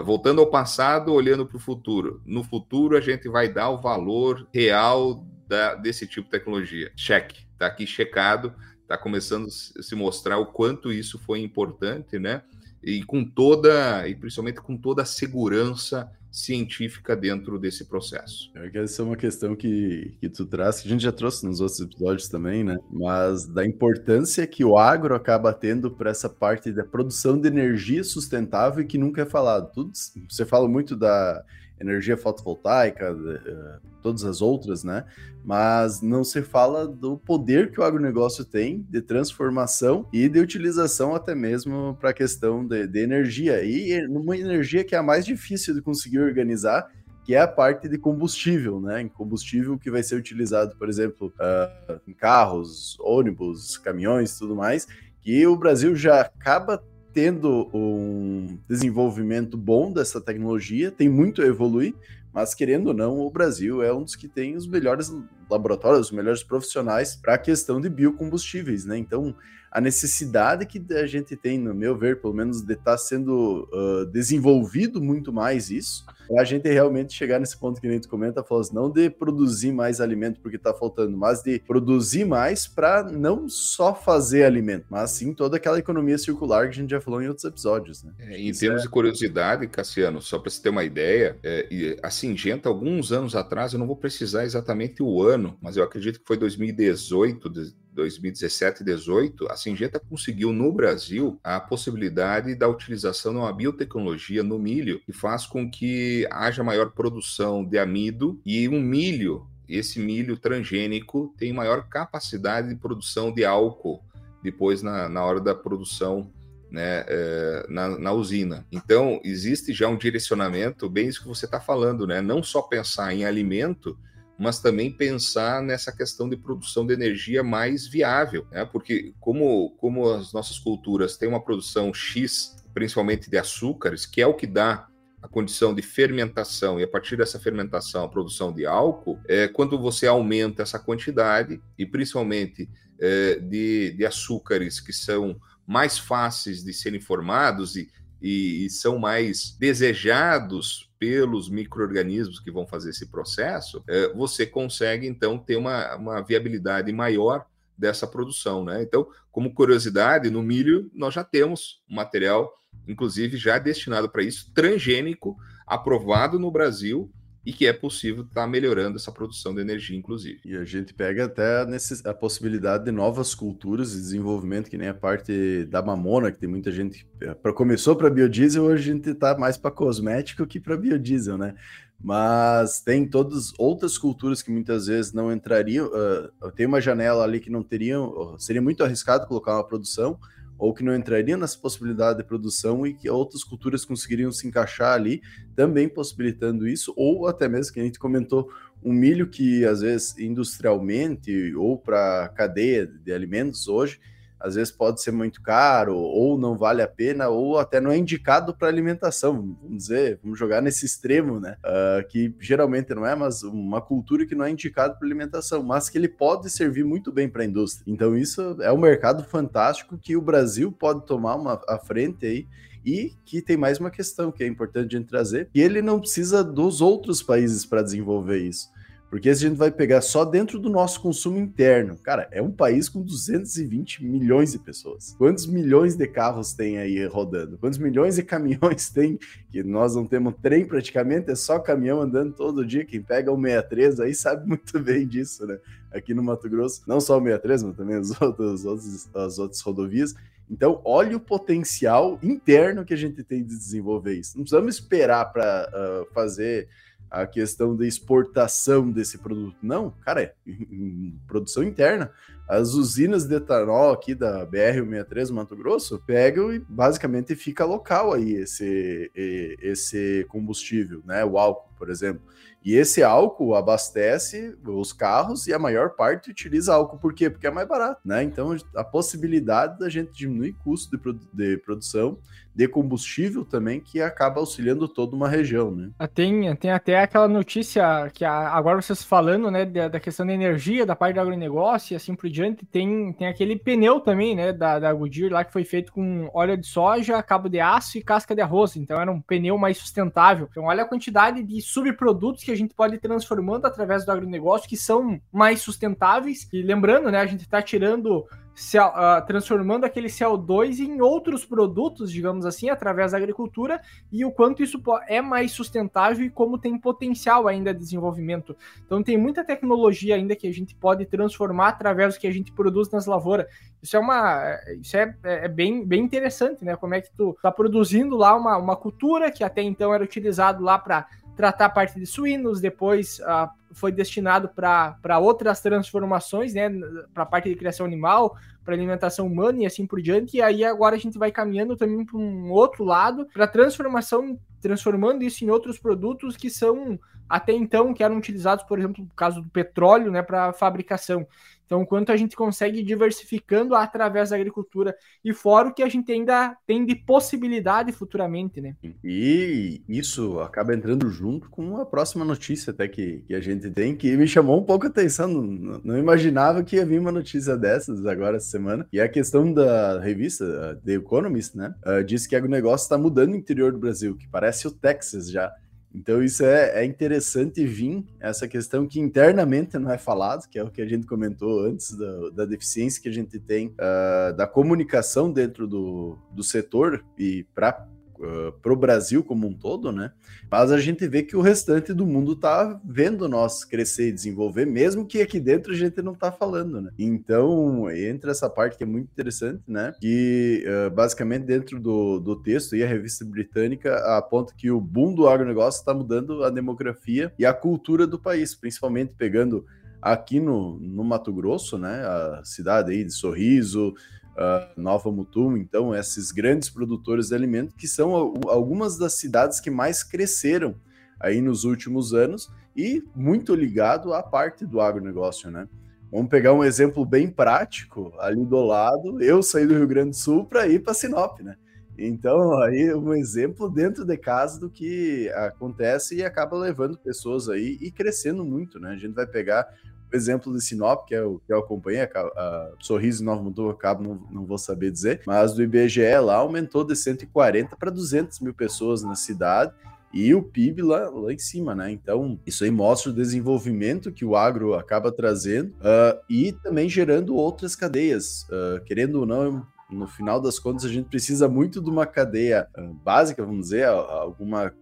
voltando ao passado, olhando para o futuro. No futuro, a gente vai dar o valor real da, desse tipo de tecnologia. Check, está aqui checado, está começando a se mostrar o quanto isso foi importante, né? E com toda, e principalmente com toda a segurança científica dentro desse processo. Eu que essa é uma questão que, que tu traz, que a gente já trouxe nos outros episódios também, né? Mas da importância que o agro acaba tendo para essa parte da produção de energia sustentável e que nunca é falado. Tudo, você fala muito da energia fotovoltaica, uh, todas as outras, né? Mas não se fala do poder que o agronegócio tem de transformação e de utilização até mesmo para a questão de, de, energia. E uma energia que é a mais difícil de conseguir organizar, que é a parte de combustível, né? Em combustível que vai ser utilizado, por exemplo, uh, em carros, ônibus, caminhões, tudo mais, que o Brasil já acaba tendo um desenvolvimento bom dessa tecnologia, tem muito a evoluir, mas querendo ou não, o Brasil é um dos que tem os melhores laboratórios, os melhores profissionais para a questão de biocombustíveis, né? Então, a necessidade que a gente tem, no meu ver, pelo menos, de estar tá sendo uh, desenvolvido muito mais isso, a gente realmente chegar nesse ponto que a gente comenta, assim, não de produzir mais alimento porque está faltando, mas de produzir mais para não só fazer alimento, mas sim toda aquela economia circular que a gente já falou em outros episódios. Né? É, em termos é... de curiosidade, Cassiano, só para você ter uma ideia, é, a Singenta, alguns anos atrás, eu não vou precisar exatamente o ano, mas eu acredito que foi 2018, 2017 e 2018, a Singenta conseguiu no Brasil a possibilidade da utilização de uma biotecnologia no milho que faz com que haja maior produção de amido e um milho, esse milho transgênico, tem maior capacidade de produção de álcool depois na, na hora da produção né, é, na, na, usina. Então, existe já um direcionamento, bem isso que você está falando, né? Não só pensar em alimento, mas também pensar nessa questão de produção de energia mais viável, né? porque como, como as nossas culturas têm uma produção X, principalmente de açúcares, que é o que dá a condição de fermentação e a partir dessa fermentação a produção de álcool, é, quando você aumenta essa quantidade e principalmente é, de, de açúcares que são mais fáceis de serem formados e, e, e são mais desejados pelos micro-organismos que vão fazer esse processo, é, você consegue, então, ter uma, uma viabilidade maior dessa produção. Né? Então, como curiosidade, no milho nós já temos material, inclusive já destinado para isso, transgênico, aprovado no Brasil e que é possível estar tá melhorando essa produção de energia, inclusive. E a gente pega até a, a possibilidade de novas culturas e desenvolvimento, que nem a parte da mamona, que tem muita gente. Pra, começou para biodiesel, hoje a gente está mais para cosmético que para biodiesel, né? Mas tem todas outras culturas que muitas vezes não entrariam. Uh, tem uma janela ali que não teriam. Seria muito arriscado colocar uma produção ou que não entrariam nessa possibilidade de produção e que outras culturas conseguiriam se encaixar ali, também possibilitando isso, ou até mesmo que a gente comentou, um milho que às vezes industrialmente ou para cadeia de alimentos hoje às vezes pode ser muito caro, ou não vale a pena, ou até não é indicado para alimentação, vamos dizer, vamos jogar nesse extremo, né? Uh, que geralmente não é, mas uma cultura que não é indicado para alimentação, mas que ele pode servir muito bem para a indústria. Então, isso é um mercado fantástico que o Brasil pode tomar uma à frente aí. E que tem mais uma questão que é importante de trazer, ele não precisa dos outros países para desenvolver isso. Porque se a gente vai pegar só dentro do nosso consumo interno, cara, é um país com 220 milhões de pessoas. Quantos milhões de carros tem aí rodando? Quantos milhões de caminhões tem? Que nós não temos trem praticamente, é só caminhão andando todo dia. Quem pega o 63 aí sabe muito bem disso, né? Aqui no Mato Grosso, não só o 63, mas também as outras, as outras rodovias. Então, olha o potencial interno que a gente tem de desenvolver isso. Não precisamos esperar para uh, ah, fazer a questão da exportação desse produto. Não, cara, é produção interna. as usinas de etanol aqui da BR-163 Mato Grosso pegam e basicamente fica local aí esse, esse combustível, né? O álcool, por exemplo. E esse álcool abastece os carros e a maior parte utiliza álcool. Por quê? Porque é mais barato, né? Então a possibilidade da gente diminuir custo de, produ de produção de combustível também, que acaba auxiliando toda uma região, né? Ah, tem, tem até aquela notícia que agora vocês falando, né, da, da, questão da energia, da parte do agronegócio e assim por diante, tem, tem aquele pneu também, né, da, da Goodyear lá que foi feito com óleo de soja, cabo de aço e casca de arroz, então era um pneu mais sustentável. Então olha a quantidade de subprodutos que a gente pode ir transformando através do agronegócio que são mais sustentáveis e lembrando, né, a gente está tirando uh, transformando aquele CO2 em outros produtos, digamos assim, através da agricultura, e o quanto isso é mais sustentável e como tem potencial ainda de desenvolvimento. Então tem muita tecnologia ainda que a gente pode transformar através do que a gente produz nas lavouras. Isso é uma. Isso é, é, é bem, bem interessante, né? Como é que tu tá produzindo lá uma, uma cultura que até então era utilizado lá para tratar a parte de suínos, depois uh, foi destinado para outras transformações, né, para a parte de criação animal, para alimentação humana e assim por diante. E aí agora a gente vai caminhando também para um outro lado, para transformação, transformando isso em outros produtos que são até então que eram utilizados, por exemplo, no caso do petróleo, né, para fabricação. Então, quanto a gente consegue diversificando através da agricultura e fora o que a gente ainda tem de possibilidade futuramente, né? E isso acaba entrando junto com a próxima notícia até que, que a gente tem, que me chamou um pouco a atenção. Não, não imaginava que ia vir uma notícia dessas agora essa semana. E a questão da revista The Economist, né? Uh, diz que o negócio está mudando no interior do Brasil, que parece o Texas já. Então isso é, é interessante vir essa questão que internamente não é falado, que é o que a gente comentou antes da, da deficiência que a gente tem uh, da comunicação dentro do, do setor e para uh, para o Brasil como um todo, né? Mas a gente vê que o restante do mundo está vendo nós crescer e desenvolver, mesmo que aqui dentro a gente não está falando, né? Então, entra essa parte que é muito interessante, né? Que uh, basicamente dentro do, do texto e a revista britânica aponta que o boom do agronegócio está mudando a demografia e a cultura do país, principalmente pegando aqui no, no Mato Grosso, né? A cidade aí de Sorriso, uh, Nova Mutum, então, esses grandes produtores de alimentos, que são algumas das cidades que mais cresceram aí nos últimos anos e muito ligado à parte do agronegócio, né? Vamos pegar um exemplo bem prático ali do lado. Eu saí do Rio Grande do Sul para ir para Sinop, né? Então, aí um exemplo dentro de casa do que acontece e acaba levando pessoas aí e crescendo muito, né? A gente vai pegar o exemplo de Sinop, que é o que eu acompanhei, a, a Sorriso Nova Mutum, acabo, não, não vou saber dizer, mas do IBGE lá aumentou de 140 para 200 mil pessoas na cidade e o PIB lá, lá em cima, né? Então, isso aí mostra o desenvolvimento que o agro acaba trazendo uh, e também gerando outras cadeias. Uh, querendo ou não, no final das contas, a gente precisa muito de uma cadeia uh, básica, vamos dizer, alguma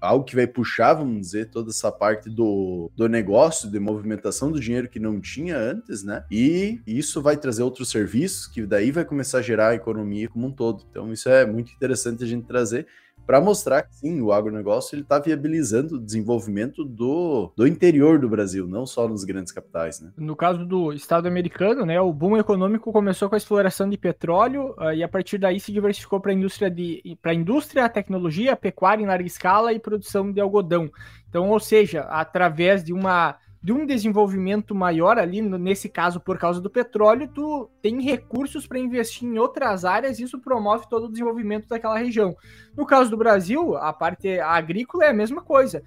algo que vai puxar, vamos dizer, toda essa parte do, do negócio, de movimentação do dinheiro que não tinha antes, né? E isso vai trazer outros serviços, que daí vai começar a gerar a economia como um todo. Então, isso é muito interessante a gente trazer para mostrar que sim, o agronegócio está viabilizando o desenvolvimento do, do interior do Brasil, não só nos grandes capitais. Né? No caso do Estado americano, né, o boom econômico começou com a exploração de petróleo uh, e a partir daí se diversificou para a indústria, de, indústria, tecnologia, pecuária em larga escala e produção de algodão. Então, ou seja, através de uma de um desenvolvimento maior ali, nesse caso por causa do petróleo, tu tem recursos para investir em outras áreas isso promove todo o desenvolvimento daquela região. No caso do Brasil, a parte agrícola é a mesma coisa.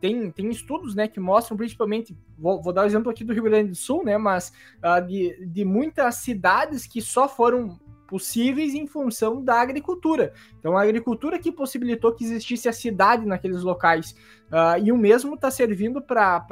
Tem, tem estudos né, que mostram principalmente, vou, vou dar o um exemplo aqui do Rio Grande do Sul, né, mas uh, de, de muitas cidades que só foram possíveis em função da agricultura. Então, a agricultura que possibilitou que existisse a cidade naqueles locais. Uh, e o mesmo está servindo para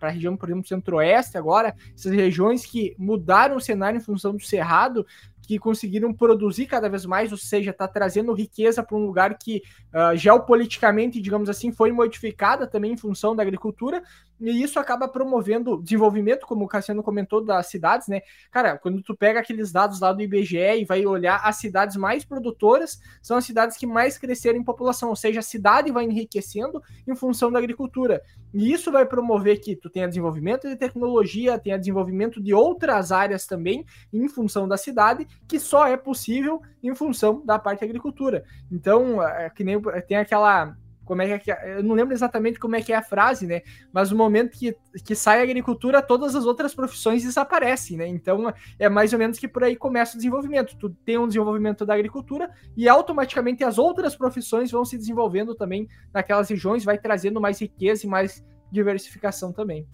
a região, por exemplo, centro-oeste agora, essas regiões que mudaram o cenário em função do cerrado, que conseguiram produzir cada vez mais, ou seja, está trazendo riqueza para um lugar que uh, geopoliticamente, digamos assim, foi modificada também em função da agricultura, e isso acaba promovendo desenvolvimento, como o Cassiano comentou, das cidades, né? Cara, quando tu pega aqueles dados lá do IBGE e vai olhar as cidades mais produtoras, são as cidades que mais cresceram em população, ou seja, a cidade vai enriquecendo em função da agricultura. E isso vai promover que tu tenha desenvolvimento de tecnologia, tenha desenvolvimento de outras áreas também em função da cidade, que só é possível em função da parte da agricultura. Então, é, que nem tem aquela como é que é, eu não lembro exatamente como é que é a frase, né? Mas no momento que, que sai a agricultura, todas as outras profissões desaparecem, né? Então é mais ou menos que por aí começa o desenvolvimento. Tu tem um desenvolvimento da agricultura e automaticamente as outras profissões vão se desenvolvendo também naquelas regiões, vai trazendo mais riqueza e mais diversificação também.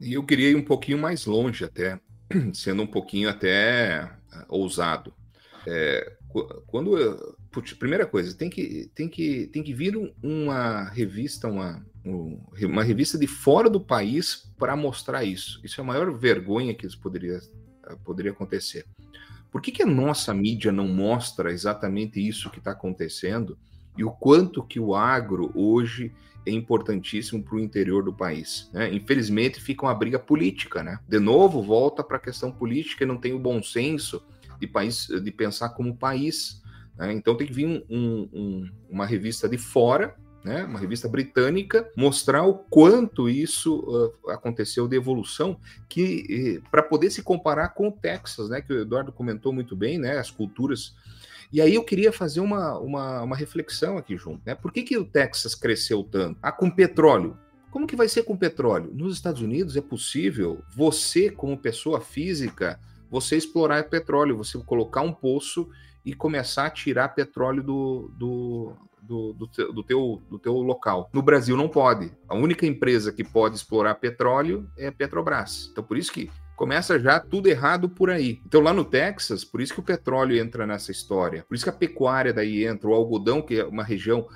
E eu queria ir um pouquinho mais longe até, sendo um pouquinho até ousado. É, quando eu, putz, primeira coisa tem que tem que tem que vir uma revista uma uma revista de fora do país para mostrar isso isso é a maior vergonha que isso poderia poderia acontecer por que, que a nossa mídia não mostra exatamente isso que está acontecendo e o quanto que o agro hoje é importantíssimo para o interior do país. Né? Infelizmente fica uma briga política, né? De novo volta para a questão política e não tem o bom senso de país, de pensar como país. Né? Então tem que vir um, um, uma revista de fora, né? uma revista britânica, mostrar o quanto isso uh, aconteceu de evolução, que para poder se comparar com o Texas, né? que o Eduardo comentou muito bem, né? as culturas. E aí eu queria fazer uma, uma, uma reflexão aqui junto. Né? Por que, que o Texas cresceu tanto? Ah, com petróleo. Como que vai ser com petróleo? Nos Estados Unidos é possível você, como pessoa física, você explorar petróleo, você colocar um poço e começar a tirar petróleo do, do, do, do, teu, do, teu, do teu local. No Brasil não pode. A única empresa que pode explorar petróleo é a Petrobras. Então por isso que começa já tudo errado por aí. Então lá no Texas, por isso que o petróleo entra nessa história. Por isso que a pecuária daí entra, o algodão, que é uma região,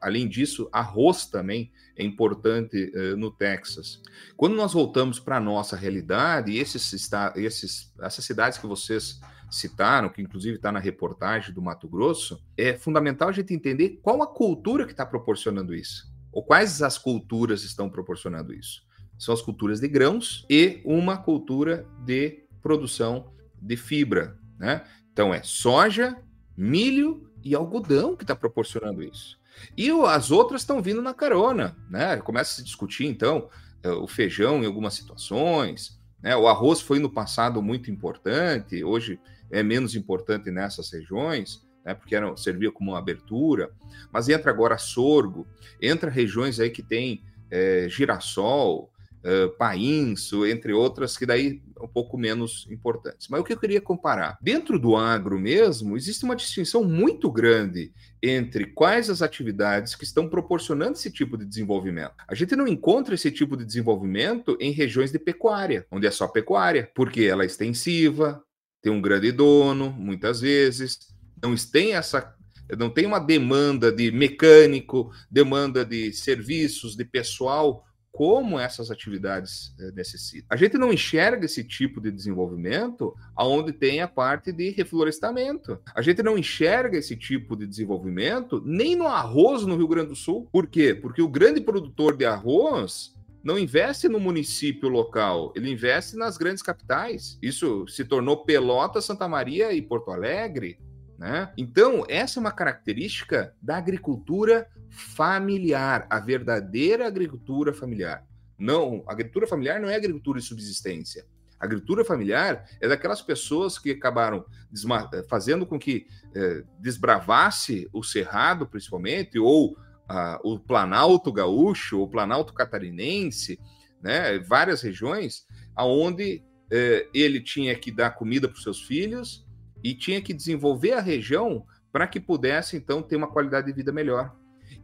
além disso, arroz também é importante uh, no Texas. Quando nós voltamos para a nossa realidade, esses, esses, essas cidades que vocês citaram, que inclusive está na reportagem do Mato Grosso, é fundamental a gente entender qual a cultura que está proporcionando isso, ou quais as culturas estão proporcionando isso. São as culturas de grãos e uma cultura de produção de fibra, né? Então é soja, milho e algodão que está proporcionando isso. E as outras estão vindo na carona, né? Começa a se discutir, então, eh, o feijão em algumas situações, né? O arroz foi no passado muito importante, hoje é menos importante nessas regiões, né? Porque era, servia como uma abertura, mas entra agora sorgo, entra regiões aí que tem é, girassol, uh, painço, entre outras, que daí um pouco menos importantes. Mas o que eu queria comparar? Dentro do agro mesmo, existe uma distinção muito grande entre quais as atividades que estão proporcionando esse tipo de desenvolvimento. A gente não encontra esse tipo de desenvolvimento em regiões de pecuária, onde é só pecuária, porque ela é extensiva, tem um grande dono, muitas vezes, não tem essa não tem uma demanda de mecânico, demanda de serviços, de pessoal como essas atividades é, necessitam. A gente não enxerga esse tipo de desenvolvimento aonde tem a parte de reflorestamento. A gente não enxerga esse tipo de desenvolvimento nem no arroz no Rio Grande do Sul. Por quê? Porque o grande produtor de arroz não investe no município local, ele investe nas grandes capitais. Isso se tornou Pelota, Santa Maria e Porto Alegre. Né? Então, essa é uma característica da agricultura familiar, a verdadeira agricultura familiar. Não, agricultura familiar não é agricultura de subsistência. A agricultura familiar é daquelas pessoas que acabaram fazendo com que eh, desbravasse o cerrado, principalmente, ou o Planalto gaúcho, o Planalto catarinense, né, várias regiões, aonde eh, ele tinha que dar comida para os seus filhos, e tinha que desenvolver a região para que pudesse então ter uma qualidade de vida melhor.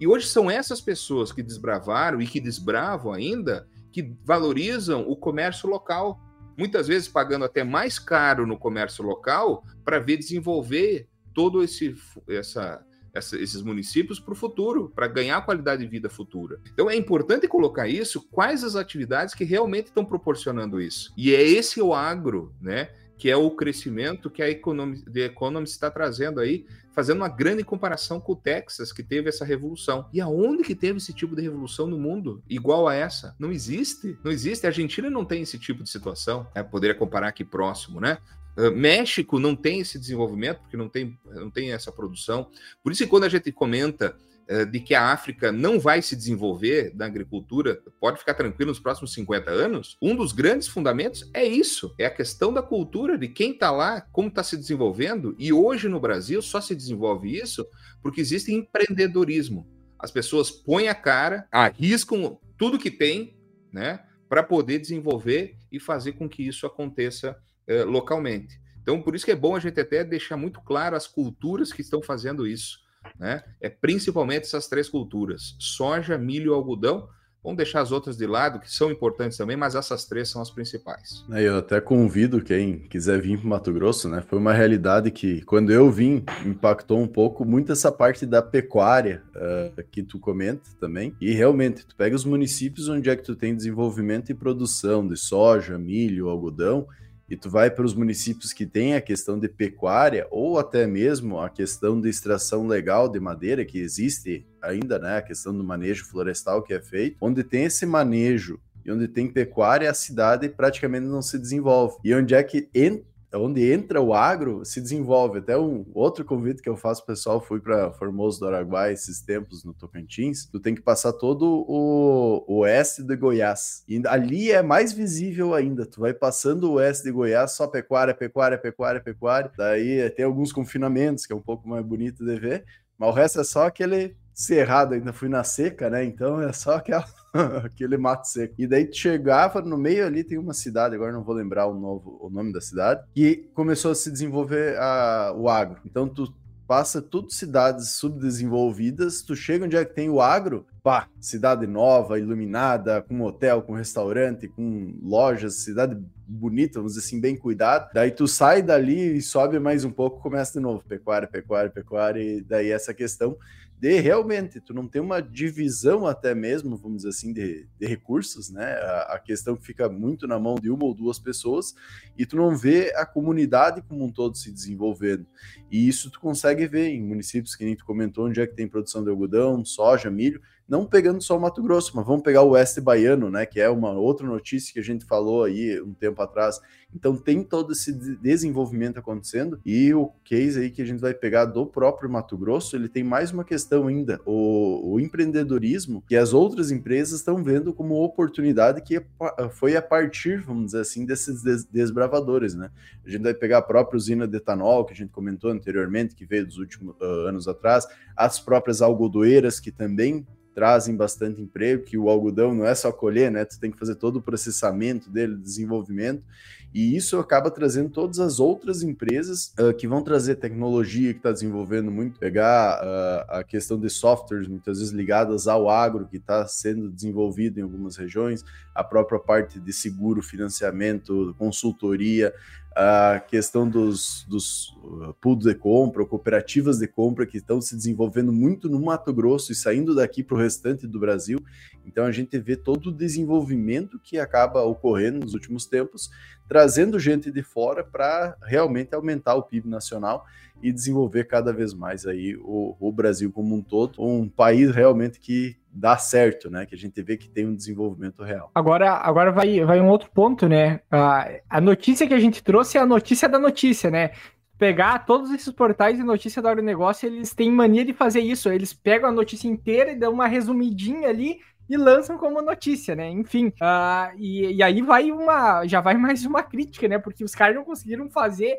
E hoje são essas pessoas que desbravaram e que desbravam ainda que valorizam o comércio local, muitas vezes pagando até mais caro no comércio local para ver desenvolver todo esse essa essa, esses municípios para o futuro, para ganhar qualidade de vida futura. Então é importante colocar isso, quais as atividades que realmente estão proporcionando isso. E é esse o agro, né? que é o crescimento que a The Economist está trazendo aí, fazendo uma grande comparação com o Texas, que teve essa revolução. E aonde que teve esse tipo de revolução no mundo igual a essa? Não existe. Não existe. A Argentina não tem esse tipo de situação. É, poderia comparar aqui próximo, né? Uh, México não tem esse desenvolvimento, porque não tem, não tem essa produção. Por isso que quando a gente comenta eh, de que a África não vai se desenvolver na agricultura, pode ficar tranquilo nos próximos 50 anos, um dos grandes fundamentos é isso, é a questão da cultura, de quem está lá, como está se desenvolvendo, e hoje no Brasil só se desenvolve isso porque existe empreendedorismo. As pessoas põem a cara, arriscam tudo que tem, né, para poder desenvolver e fazer com que isso aconteça eh, localmente. Então, por isso que é bom a gente até deixar muito claro as culturas que estão fazendo isso né? É principalmente essas três culturas: soja, milho e algodão. Vamos deixar as outras de lado, que são importantes também, mas essas três são as principais. É, eu até convido quem quiser vir para Mato Grosso, né? Foi uma realidade que, quando eu vim, impactou um pouco muito essa parte da pecuária uh, que tu comenta também. E realmente, tu pega os municípios onde é que tu tem desenvolvimento e produção de soja, milho, algodão, e tu vai para os municípios que têm a questão de pecuária ou até mesmo a questão de extração legal de madeira que existe ainda, né, a questão do manejo florestal que é feito, onde tem esse manejo e onde tem pecuária, a cidade praticamente não se desenvolve. E onde é que entra onde entra o agro, se desenvolve. Até um outro convite que eu faço pessoal, fui para Formoso do Araguai esses tempos no Tocantins, tu tem que passar todo o, o oeste de Goiás. E ali é mais visível ainda. Tu vai passando o oeste de Goiás, só pecuária, pecuária, pecuária, pecuária. Daí tem alguns confinamentos, que é um pouco mais bonito de ver, mas o resto é só aquele cerrado, ainda fui na seca, né? Então é só aquela aquele mato seco. E daí chegava no meio ali, tem uma cidade, agora não vou lembrar o, novo, o nome da cidade, que começou a se desenvolver a, o agro. Então tu passa tudo cidades subdesenvolvidas, tu chega onde é que tem o agro, pá, cidade nova, iluminada, com hotel, com restaurante, com lojas, cidade bonita, vamos dizer assim, bem cuidada. Daí tu sai dali e sobe mais um pouco, começa de novo, pecuária, pecuária, pecuária, e daí essa questão de realmente tu não tem uma divisão até mesmo, vamos dizer assim, de, de recursos, né? A, a, questão que fica muito na mão de uma ou duas pessoas e tu não vê a comunidade como um todo se desenvolvendo. E isso tu consegue ver em municípios que nem tu comentou, onde é que tem produção de algodão, soja, milho, não pegando só o Mato Grosso, mas vamos pegar o oeste baiano, né, que é uma outra notícia que a gente falou aí um tempo atrás. Então tem todo esse desenvolvimento acontecendo e o case aí que a gente vai pegar do próprio Mato Grosso, ele tem mais uma questão ainda, o, o empreendedorismo que as outras empresas estão vendo como oportunidade que foi a partir, vamos dizer assim, desses des desbravadores, né? A gente vai pegar a própria usina de etanol que a gente comentou anteriormente, que veio dos últimos uh, anos atrás, as próprias algodoeiras que também trazem bastante emprego, que o algodão não é só colher, né? Tu tem que fazer todo o processamento dele, desenvolvimento, e isso acaba trazendo todas as outras empresas uh, que vão trazer tecnologia que está desenvolvendo muito, pegar uh, a questão de softwares, muitas vezes ligadas ao agro, que está sendo desenvolvido em algumas regiões, a própria parte de seguro, financiamento, consultoria, a questão dos, dos uh, pools de compra, cooperativas de compra que estão se desenvolvendo muito no Mato Grosso e saindo daqui para o restante do Brasil. Então a gente vê todo o desenvolvimento que acaba ocorrendo nos últimos tempos, trazendo gente de fora para realmente aumentar o PIB nacional e desenvolver cada vez mais aí o, o Brasil como um todo, um país realmente que dá certo, né? Que a gente vê que tem um desenvolvimento real. Agora, agora vai, vai um outro ponto, né? A, a notícia que a gente trouxe é a notícia da notícia, né? Pegar todos esses portais de notícia do agronegócio, eles têm mania de fazer isso. Eles pegam a notícia inteira e dão uma resumidinha ali e lançam como notícia, né? Enfim, uh, e, e aí vai uma, já vai mais uma crítica, né? Porque os caras não conseguiram fazer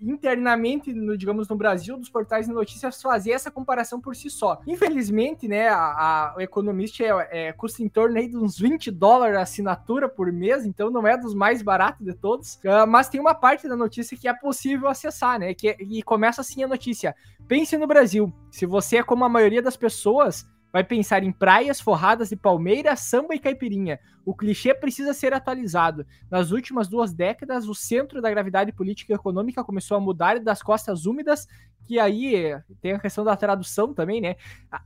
internamente, no, digamos, no Brasil, dos portais de notícias fazer essa comparação por si só. Infelizmente, né, a, a, o Economist é, é, custa em torno aí de uns 20 dólares a assinatura por mês, então não é dos mais baratos de todos, uh, mas tem uma parte da notícia que é possível acessar, né, que, e começa assim a notícia. Pense no Brasil, se você é como a maioria das pessoas, vai pensar em praias forradas de palmeira, samba e caipirinha. O clichê precisa ser atualizado. Nas últimas duas décadas, o centro da gravidade política e econômica começou a mudar das costas úmidas, que aí tem a questão da tradução também, né?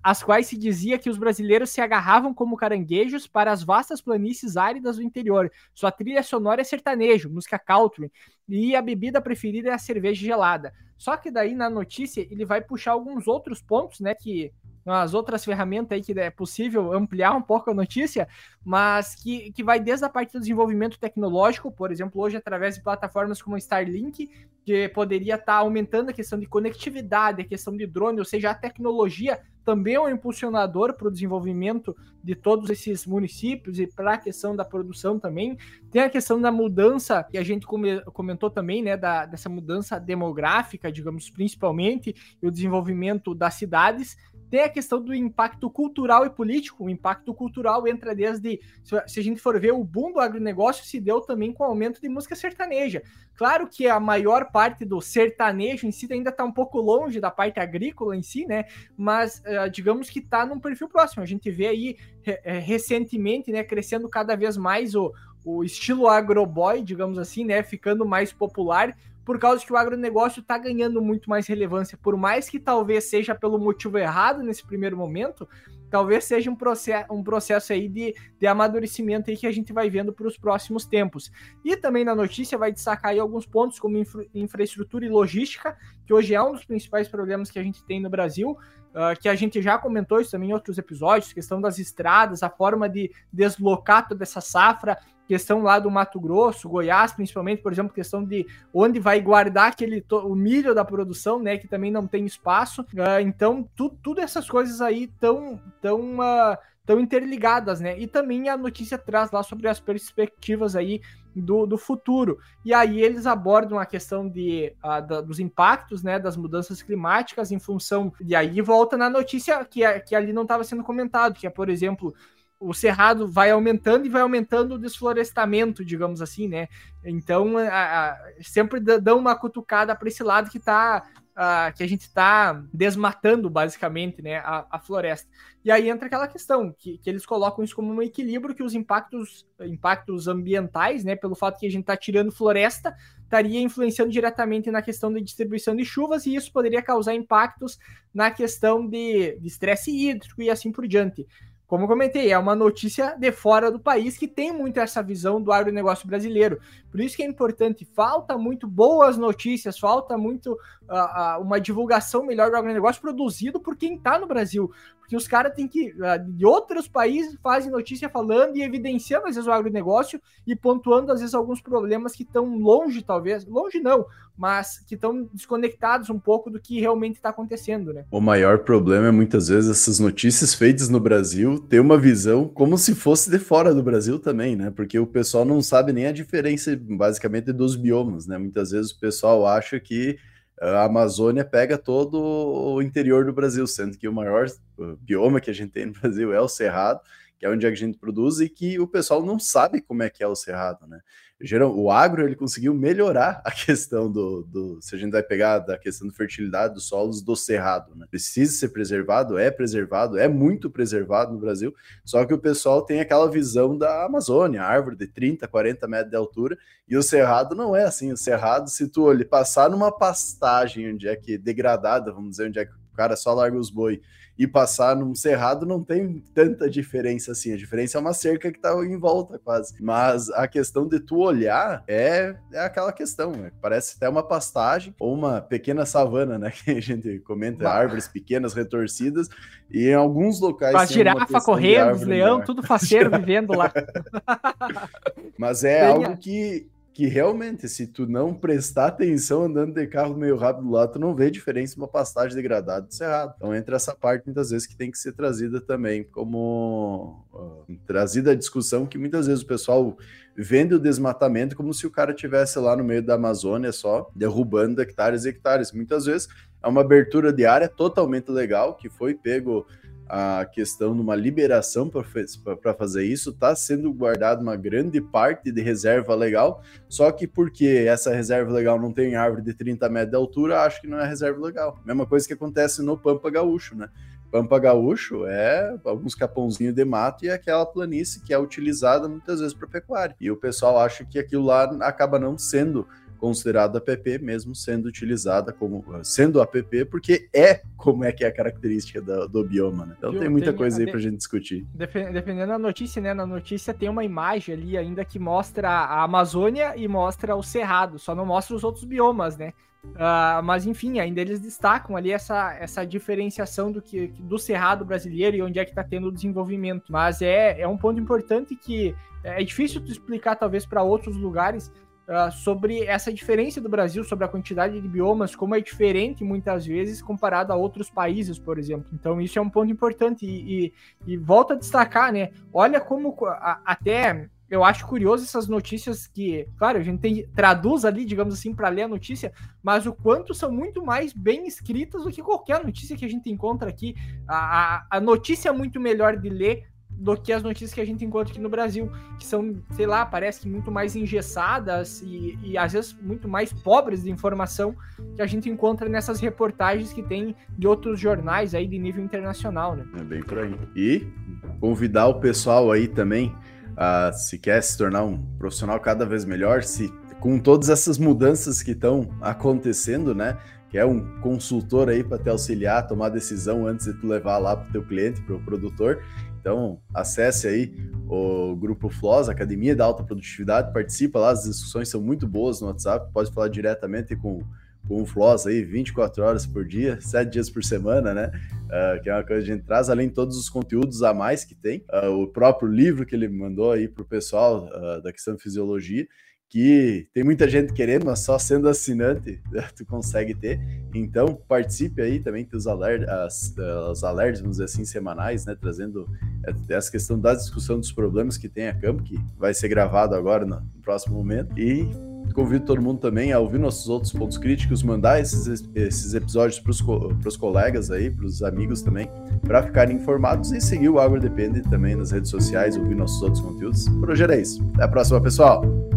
As quais se dizia que os brasileiros se agarravam como caranguejos para as vastas planícies áridas do interior. Sua trilha sonora é sertanejo, música country, e a bebida preferida é a cerveja gelada. Só que daí na notícia ele vai puxar alguns outros pontos, né, que as outras ferramentas aí que é possível ampliar um pouco a notícia, mas que, que vai desde a parte do desenvolvimento tecnológico, por exemplo, hoje através de plataformas como Starlink, que poderia estar tá aumentando a questão de conectividade, a questão de drone, ou seja, a tecnologia também é um impulsionador para o desenvolvimento de todos esses municípios e para a questão da produção também. Tem a questão da mudança, que a gente comentou também, né, da, dessa mudança demográfica, digamos, principalmente, e o desenvolvimento das cidades, tem a questão do impacto cultural e político. O impacto cultural entra desde. Se a gente for ver, o boom do agronegócio se deu também com o aumento de música sertaneja. Claro que a maior parte do sertanejo em si ainda está um pouco longe da parte agrícola em si, né? Mas uh, digamos que está num perfil próximo. A gente vê aí uh, recentemente, né, crescendo cada vez mais o, o estilo agroboy, digamos assim, né, ficando mais popular por causa que o agronegócio está ganhando muito mais relevância, por mais que talvez seja pelo motivo errado nesse primeiro momento, talvez seja um processo, um processo aí de, de amadurecimento aí que a gente vai vendo para os próximos tempos. E também na notícia vai destacar aí alguns pontos como infra, infraestrutura e logística, que hoje é um dos principais problemas que a gente tem no Brasil, uh, que a gente já comentou isso também em outros episódios, questão das estradas, a forma de deslocar toda essa safra, questão lá do Mato Grosso, Goiás, principalmente, por exemplo, questão de onde vai guardar aquele o milho da produção, né, que também não tem espaço. Uh, então, tu, tudo essas coisas aí tão tão uh, tão interligadas, né? E também a notícia traz lá sobre as perspectivas aí do, do futuro. E aí eles abordam a questão de, uh, da, dos impactos, né, das mudanças climáticas em função. E aí volta na notícia que, que ali não estava sendo comentado, que é, por exemplo, o cerrado vai aumentando e vai aumentando o desflorestamento, digamos assim, né? Então, a, a, sempre dão uma cutucada para esse lado que tá que a gente está desmatando basicamente né, a, a, floresta. E aí entra aquela questão que, que, eles colocam isso como um equilíbrio que os impactos, impactos ambientais, né, pelo fato que a gente está tirando floresta, estaria influenciando diretamente na questão de distribuição de chuvas e isso poderia causar impactos na questão de estresse hídrico e assim por diante. Como comentei, é uma notícia de fora do país que tem muito essa visão do agronegócio brasileiro. Por isso que é importante, falta muito boas notícias, falta muito uh, uh, uma divulgação melhor do agronegócio produzido por quem está no Brasil. Porque os caras têm que, uh, de outros países, fazem notícia falando e evidenciando, às vezes, o agronegócio e pontuando, às vezes, alguns problemas que estão longe, talvez, longe não, mas que estão desconectados um pouco do que realmente está acontecendo, né? O maior problema é, muitas vezes, essas notícias feitas no Brasil ter uma visão como se fosse de fora do Brasil também, né? Porque o pessoal não sabe nem a diferença, basicamente, dos biomas, né? Muitas vezes o pessoal acha que a Amazônia pega todo o interior do Brasil, sendo que o maior bioma que a gente tem no Brasil é o Cerrado, é onde a gente produz e que o pessoal não sabe como é que é o Cerrado, né? o agro ele conseguiu melhorar a questão do, do, se a gente vai pegar da questão da fertilidade dos solos do cerrado, né? Precisa ser preservado, é preservado, é muito preservado no Brasil, só que o pessoal tem aquela visão da Amazônia, árvore de 30, 40 metros de altura, e o cerrado não é assim, o cerrado, se tu olhe, passar numa pastagem onde é que degradada, vamos dizer, onde é que o cara só larga os boi e passar num cerrado não tem tanta diferença assim. A diferença é uma cerca que tá em volta quase. Mas a questão de tu olhar é, é aquela questão, né? Parece até uma pastagem ou uma pequena savana, né? Que a gente comenta, árvores pequenas, retorcidas, e em alguns locais. As girafa correndo, os leão, tudo faceiro vivendo lá. Mas é algo que que realmente, se tu não prestar atenção andando de carro meio rápido lá, tu não vê diferença uma pastagem degradada do cerrado. Então entra essa parte muitas vezes que tem que ser trazida também como uh, trazida a discussão que muitas vezes o pessoal vende o desmatamento como se o cara tivesse lá no meio da Amazônia só derrubando hectares e hectares. Muitas vezes é uma abertura de área totalmente legal que foi pego a questão de uma liberação para fazer isso, está sendo guardado uma grande parte de reserva legal, só que porque essa reserva legal não tem árvore de 30 metros de altura, acho que não é reserva legal. Mesma coisa que acontece no Pampa Gaúcho, né? Pampa Gaúcho é alguns capãozinhos de mato e aquela planície que é utilizada muitas vezes para pecuária. E o pessoal acha que aquilo lá acaba não sendo considerado APP, mesmo sendo utilizada como sendo APP, porque é como é que é a característica do, do bioma, né? Então tem muita tem, coisa aí para a gente discutir. Dependendo da notícia, né? Na notícia tem uma imagem ali ainda que mostra a Amazônia e mostra o Cerrado, só não mostra os outros biomas, né? Uh, mas enfim, ainda eles destacam ali essa, essa diferenciação do que do cerrado brasileiro e onde é que está tendo o desenvolvimento. Mas é, é um ponto importante que é difícil tu explicar talvez para outros lugares, uh, sobre essa diferença do Brasil, sobre a quantidade de biomas, como é diferente muitas vezes comparado a outros países, por exemplo. Então, isso é um ponto importante e, e, e volta a destacar, né? Olha como a, até eu acho curioso essas notícias que, claro, a gente tem, traduz ali, digamos assim, para ler a notícia, mas o quanto são muito mais bem escritas do que qualquer notícia que a gente encontra aqui. A, a, a notícia é muito melhor de ler do que as notícias que a gente encontra aqui no Brasil, que são, sei lá, parece que muito mais engessadas e, e às vezes muito mais pobres de informação que a gente encontra nessas reportagens que tem de outros jornais aí de nível internacional, né? É bem por aí. E convidar o pessoal aí também a se quer se tornar um profissional cada vez melhor, se com todas essas mudanças que estão acontecendo, né? Que é um consultor aí para te auxiliar tomar decisão antes de tu levar lá para o teu cliente, para o produtor. Então, acesse aí o grupo FLOS, Academia da Alta Produtividade, participa lá, as discussões são muito boas no WhatsApp, pode falar diretamente com, com o FLOS aí, 24 horas por dia, 7 dias por semana, né? Uh, que é uma coisa que a gente traz, além de todos os conteúdos a mais que tem, uh, o próprio livro que ele mandou aí para o pessoal uh, da questão de fisiologia, que tem muita gente querendo, mas só sendo assinante tu consegue ter. Então, participe aí também dos alertas, os alertas, vamos dizer assim, semanais, né? Trazendo é, essa questão da discussão dos problemas que tem a campo, que vai ser gravado agora no, próximo momento. E convido todo mundo também a ouvir nossos outros pontos críticos, mandar esses, esses episódios para os colegas aí, para os amigos também, para ficarem informados e seguir o Agro Depende também nas redes sociais, ouvir nossos outros conteúdos. Por hoje era isso. Até a próxima, pessoal!